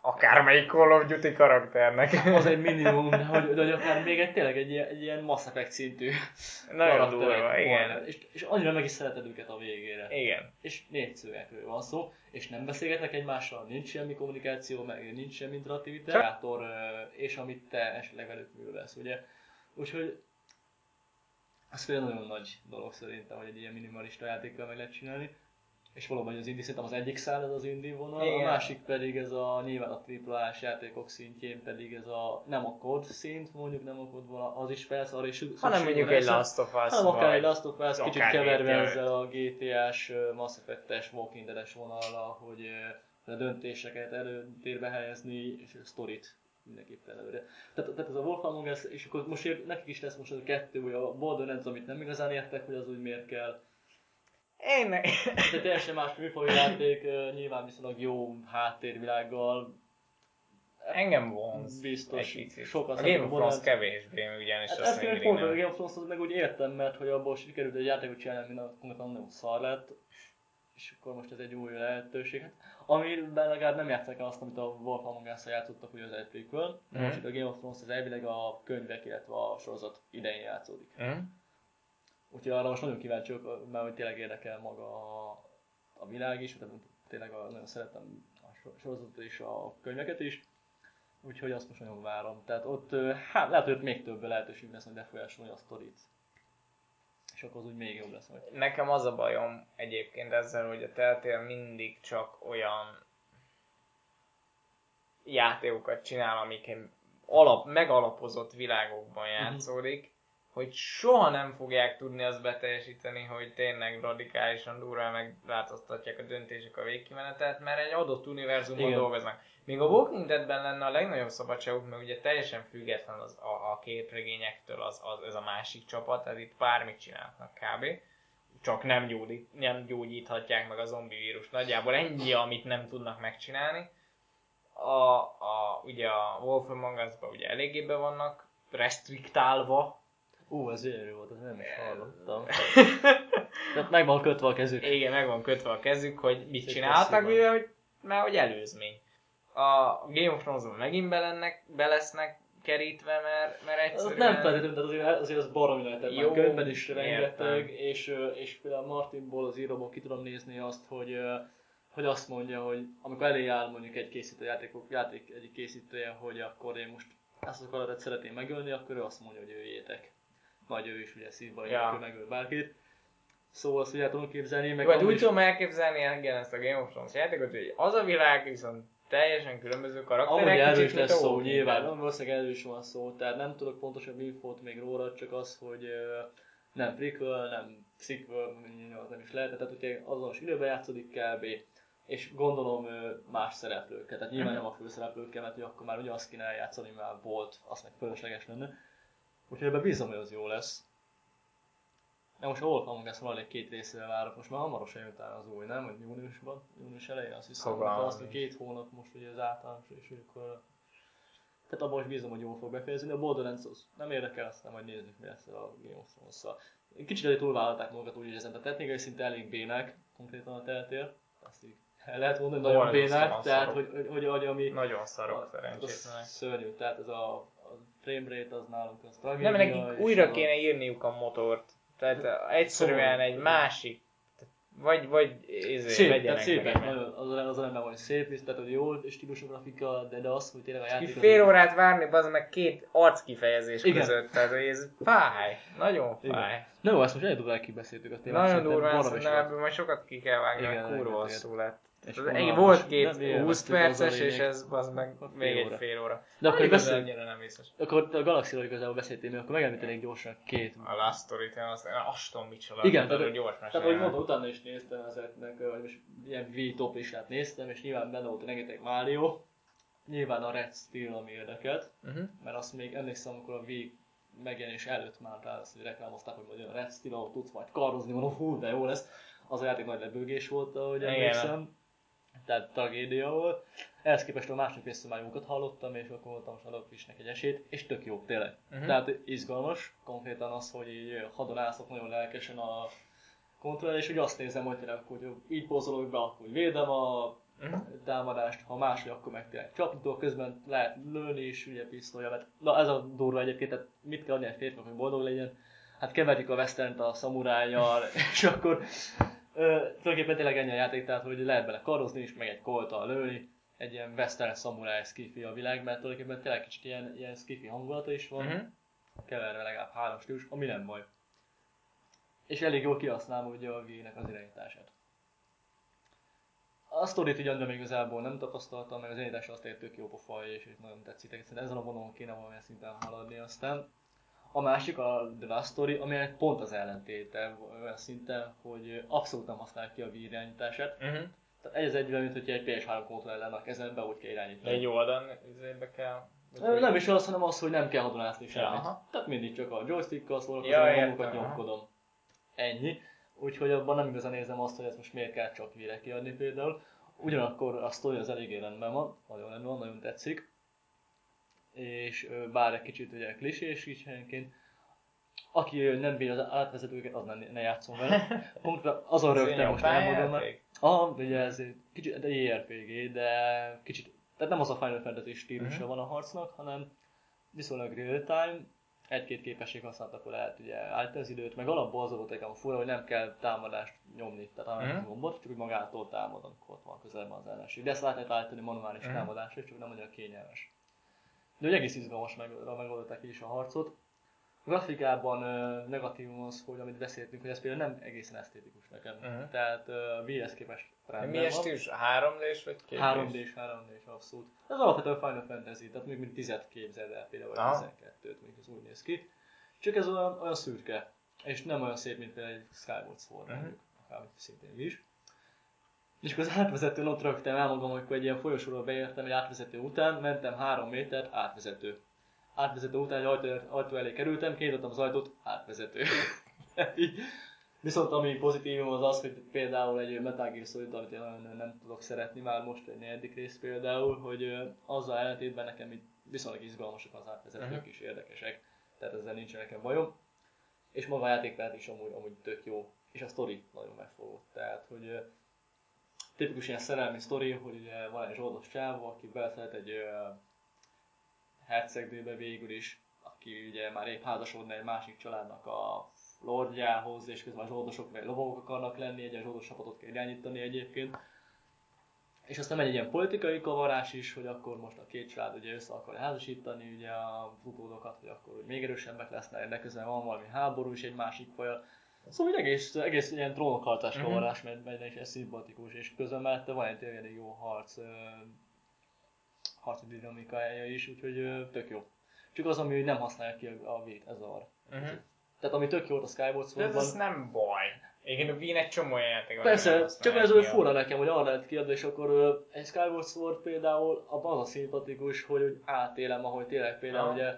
Akármelyik Call of Duty karakternek. az egy minimum, de hogy, de hogy akár még egy, tényleg egy, ilyen- egy ilyen Mass Effect szintű Nagyon durva, volna. igen. És, és annyira meg is szereted őket a végére. Igen. És négyszögekről van szó, és nem beszélgetnek egymással, nincs semmi kommunikáció, meg nincs semmi interaktivitás, és amit te esetleg velük művelsz, ugye? Úgyhogy az például nagyon nagy dolog szerintem, hogy egy ilyen minimalista játékkal meg lehet csinálni. És valóban az indie szerintem az egyik szál ez az indie vonal, Igen. a másik pedig ez a nyilván a AAA-s játékok szintjén pedig ez a nem a kod szint, mondjuk nem a kod az is persze, arra is Hanem mondjuk egy. Last of Us, hanem akár egy vagy- Last of Us, kicsit keverve ezzel a GTA-s, Mass Effect-es, Walking Dead-es vonallal, hogy a döntéseket előtérbe helyezni, és a sztorit mindenképpen előre. Tehát, tehát ez a Wolf Among Us, és akkor most ér- nekik is lesz most az a kettő, hogy a Borderlands, amit nem igazán értek, hogy az úgy miért kell. Én ne... De teljesen más műfajú játék, nyilván viszonylag jó háttérvilággal, Engem vonz Biztos. Sokan a Game of Thrones kevésbé, ugyanis Hát azt még pont a. Game of Thrones-ot meg úgy értem, mert hogy abból sikerült egy játékot csinálni, na- konkrétan nagyon szar lett, és akkor most ez egy új lehetőség. Hát, amiben legalább nem játszák el azt, amit a Wolf Among us játszottak, hogy az egy prequel. Mhm. Most itt a Game of Thrones az elvileg a könyvek, illetve a sorozat idején játszódik. Hm? Úgyhogy arra most nagyon kíváncsi vagyok, mert hogy tényleg érdekel maga a, a világ is, tehát tényleg a, nagyon szeretem a so- sorozatot és a könyveket is. Úgyhogy azt most nagyon várom. Tehát ott, hát lehet, hogy még több lehetőség lesz, hogy befolyásolni a sztorit. És akkor az úgy még jobb lesz majd. Nekem az a bajom egyébként ezzel, hogy a Telltale mindig csak olyan játékokat csinál, amik alap, megalapozott világokban játszódik, hogy soha nem fogják tudni azt beteljesíteni, hogy tényleg radikálisan durván megváltoztatják a döntések a végkimenetet, mert egy adott univerzumban Igen. dolgoznak. Míg a Walking Deadben lenne a legnagyobb szabadságuk, mert ugye teljesen független az, a, a képregényektől az, az, ez a másik csapat, tehát itt bármit csinálnak kb. Csak nem, gyógyít, nem gyógyíthatják meg a zombi vírus. Nagyjából ennyi, amit nem tudnak megcsinálni. A, a, ugye a Wolf Among Us-ban ugye eléggé be vannak restriktálva, Ú, ez gyönyörű volt, ezt nem is hallottam. Tehát meg van kötve a kezük. Igen, meg van kötve a kezük, hogy mit Szép csináltak, mivel hogy, mert hogy előzmény. A Game of Thrones-ban megint belennek, belesznek kerítve, mert, mert Az egyszerűen... nem feltétlenül, tehát azért, azért az baromi lehetett Jó, könyvben is rengeteg, és, és például Martinból az íróból ki tudom nézni azt, hogy, hogy azt mondja, hogy amikor elé áll mondjuk egy készítő játékok, játék egyik készítője, hogy akkor én most ezt a szeretném megölni, akkor ő azt mondja, hogy öljétek. Majd ő is ugye szívban, Ja. megöl bárkit. Szóval azt ugye tudom képzelni, meg Vagy úgy is- tudom elképzelni igen, ezt a Game of Thrones játékot, hogy az a világ viszont teljesen különböző karakterek. Amúgy erről is lesz szó, nyilván, nem valószínűleg erről is van szó, tehát nem tudok pontosabb infót még róla, csak az, hogy nem prequel, nem sequel, az nem is lehet, tehát ugye azonos időben játszódik kb. És gondolom más szereplőket, tehát nyilván nem a főszereplőkkel, mert hogy akkor már ugye azt kéne eljátszani, már volt, az meg fölösleges lenne. Úgyhogy ebben bízom, hogy az jó lesz. De most hol Among Us valami két részére várok, most már hamarosan jön az új, nem? Vagy júniusban? Június elején azt hiszem, Fogalmam hogy azt, hogy két hónap most ugye az általános, és akkor tehát abban most bízom, hogy jól fog befejezni. A Borderlands az nem érdekel, aztán majd nézzük, mi lesz a Game of Thrones-szal. Kicsit azért túlvállalták magukat úgy érzem, tehát technikai szinte elég bének, konkrétan a teltér. Azt így el lehet mondani, nagyon bének, tehát szarok. hogy, hogy, hogy, hogy ami... Nagyon szarok szerencsétlenek. az Szörnyű, tehát ez a, a frame rate az nálunk az Nem, tragédia. nekik és újra a- kéne írniuk a motort. Tehát uh, egyszerűen Szóval- egy másik, vagy, vagy izé, Szép, szépek, meg. nagyon, az, az van, hogy szép, és tehát hogy jó stílusú grafika, de, de az, hogy tényleg a Ki játék... az- fél órát várni, az meg két arckifejezés Igen. között, tehát hogy ez fáj, nagyon Igen. fáj. Na jó, ezt most elég durván kibeszéltük a témát. Nagyon durván, ebből majd sokat ki kell vágni, Igen, mert kurva lett. És egy, volt két Nem 20 élveztük, az a perces, és ez az meg még egy óra. fél óra. De akkor igazán beszél- annyira nem biztos. Akkor a Galaxy-ról igazából beszéltél, még akkor megemlítenék gyorsan két. A Last Story-t, én azt, én azt tudom micsoda. Igen, tehát tehát- gyors Tehát, ahogy mondtam, utána is néztem ezeknek, vagy most ilyen V top listát néztem, és nyilván benne volt rengeteg Mario. Nyilván a Red Steel, ami érdekelt, Uh-huh. mert azt még emlékszem, amikor a V megjelenés előtt már rá azt, hogy reklámozták, hogy majd olyan Red Steel, ahol tudsz majd karozni, mondom, hú, de jó lesz. Az a játék nagy lebőgés volt, ahogy Igen. emlékszem. Tehát tragédia volt. Ehhez képest a másnap visszamájókat hallottam, és akkor voltam is neki egy esélyt, és tök jó, tényleg. Uh-huh. Tehát izgalmas, konkrétan az, hogy így hadonászok nagyon lelkesen a kontroll, és úgy azt nézem, hogy tényleg, hogy így pozolok be, akkor védem a Mhm. támadást, ha máshogy, akkor meg tényleg tudok, közben lehet lőni is, ugye pisztolya, mert na ez a durva egyébként, tehát mit kell adni egy férfinak, hogy boldog legyen? Hát keverjük a westernt a szamurájjal, és akkor tulajdonképpen tényleg ennyi a játék, tehát hogy lehet bele karozni is, meg egy koltal lőni, egy ilyen western szamuráj skifi a világ, mert tulajdonképpen tényleg kicsit ilyen, ilyen skifi hangulata is van, Mhm. keverve legalább három stílus, ami nem baj. És elég jól kihasználom ugye a V-nek az irányítását. A sztorit ugyan, de még igazából nem tapasztaltam, meg az irányítás azt tök jó pofa, és, nagyon tetszik. Szerintem ezen a vonalon kéne valamilyen szinten haladni aztán. A másik a The Last Story, aminek pont az ellentéte olyan szinten, hogy abszolút nem használja ki a V irányítását. Mhm. Tehát egy az egyben, mint hogy egy PS3 kontroller lenne a kezembe, úgy kell irányítani. egy oldalon izébe kell... Ö, Nem is az, hanem az, hogy nem kell hadonászni Ja, semmit. aha. Tehát mindig csak a joystickkal szólok, Ja, aha. nyomkodom. Ennyi. Úgyhogy abban nem igazán érzem azt, hogy ezt most miért kell csak vére kiadni például. Ugyanakkor a sztori az eléggé rendben van, nagyon rendben van, nagyon tetszik. És bár egy kicsit ugye klisés is helyenként, aki nem bír az átvezetőket, az nem, ne játszon vele. Pontra azon rögtem most elmondom, mert? Ah, ugye ez egy kicsit egy JRPG, de kicsit, tehát nem az a Final Fantasy stílusa Mhm. van a harcnak, hanem viszonylag real time, egy-két képesség használatakor lehet ugye állítani az időt, meg alapból az volt nekem fura, hogy nem kell támadást nyomni, tehát Mhm. a gombot, csak úgy magától támad, amikor ott van közelben az ellenség. De ezt lehet állítani manuális Mhm. támadásra, csak nem annyira kényelmes. De úgy egész izgalmas meg, megoldották is a harcot. A grafikában ö, negatívum az, hogy amit beszéltünk, hogy ez például nem egészen esztétikus nekem. Mhm. Tehát VS képest rendben Milyen stílus? 3D-s vagy 2 3D-s, 3D-s abszolút. Ez alapvetően Final Fantasy, tehát még mint 10 képzeld el például, vagy Aha. 12-t, még ez úgy néz ki. Csak ez olyan, olyan szürke, és nem olyan szép, mint például egy Skyward Sword, Mhm. mondjuk, akármit szintén is. És akkor az átvezetőn ott rögtem el magam, amikor egy ilyen folyosóról beértem, egy átvezető után, mentem három métert, átvezető. Átvezető után egy ajtó, ajtó elé kerültem, kinyitottam az ajtót, átvezető. Viszont ami pozitívum az az, hogy például egy Metal Gear Solid, amit én nagyon nem tudok szeretni már most, egy negyedik rész például, hogy azzal ellentétben nekem itt viszonylag izgalmasak az átvezetők Mhm. is érdekesek, tehát ezzel nincs nekem bajom. És maga a játékmenet is amúgy, amúgy tök jó, és a sztori nagyon megfogott, tehát hogy tipikus ilyen szerelmi sztori, hogy ugye van egy zsoldos csávó, aki beleszeret egy ö, hercegnőbe végül is, aki ugye már épp házasodna egy másik családnak a lordjához, és közben a zsoldosok meg lovagok akarnak lenni, egy zsoldos csapatot kell irányítani egyébként. És aztán megy egy ilyen politikai kavarás is, hogy akkor most a két család ugye össze akar házasítani ugye a utódokat, hogy akkor hogy még erősebbek lesznek, de közben van valami háború is egy másik fajjal. Szóval úgy egész, egész ilyen trónokharcás Mhm. kavarás megy, megy, és ez szimpatikus, és közben mellette van egy elég jó harc, ö, harci dinamikája is, úgyhogy ö, tök jó. Csak az, ami nem használja ki a, a vét, ez a Mhm. Tehát ami tök jó a Skyward De ez, Swordban, nem baj. Igen, a Wien egy csomó játék van, Persze, csak ez olyan a- fura nekem, hogy arra lehet kiadni, és akkor egy Skyward Sword például abban az a szimpatikus, hogy úgy átélem, ahogy tényleg például Aha. ugye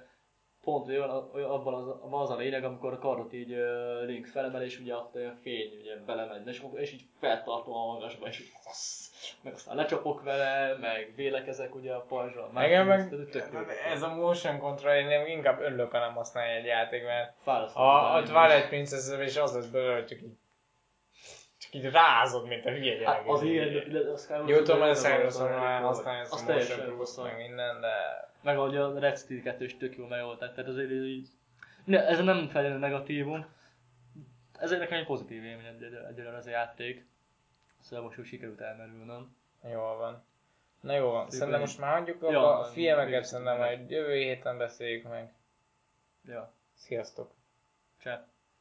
pont olyan, abban, az, az a lényeg, amikor a kardot így uh, Link felemel, és ugye ott a fény ugye belemegy, és, és így feltartom a magasba, és így, fassz, meg aztán lecsapok vele, meg vélekezek ugye a pajzsra. Igen, meg ez a motion control, én nem- inkább örülök, ha nem használja egy játék, mert Fárasztó. a, a Twilight princess és az lesz belőle, hogy csak így, csak így rázod, mint a hülye gyerek. Hát az igen, de a Skyward Jó, tudom, hogy a Sword Cyberson nagyon már jó. használja ezt Az a teljesen motion plus rosszal. meg minden, de... Meg ahogy a Red Steel 2 is tök jól megoldták, tehát azért így... Ne, ez nem feltétlenül negatívum. Ez egy nekem egy pozitív élmény egyelőre ez a játék. Szóval most úgy sikerült elmerülnöm. Jól van. Na jó van, szerintem most már hagyjuk Ja, a filmeket még szerintem majd jövő héten beszéljük meg. Ja, Sziasztok! cseh.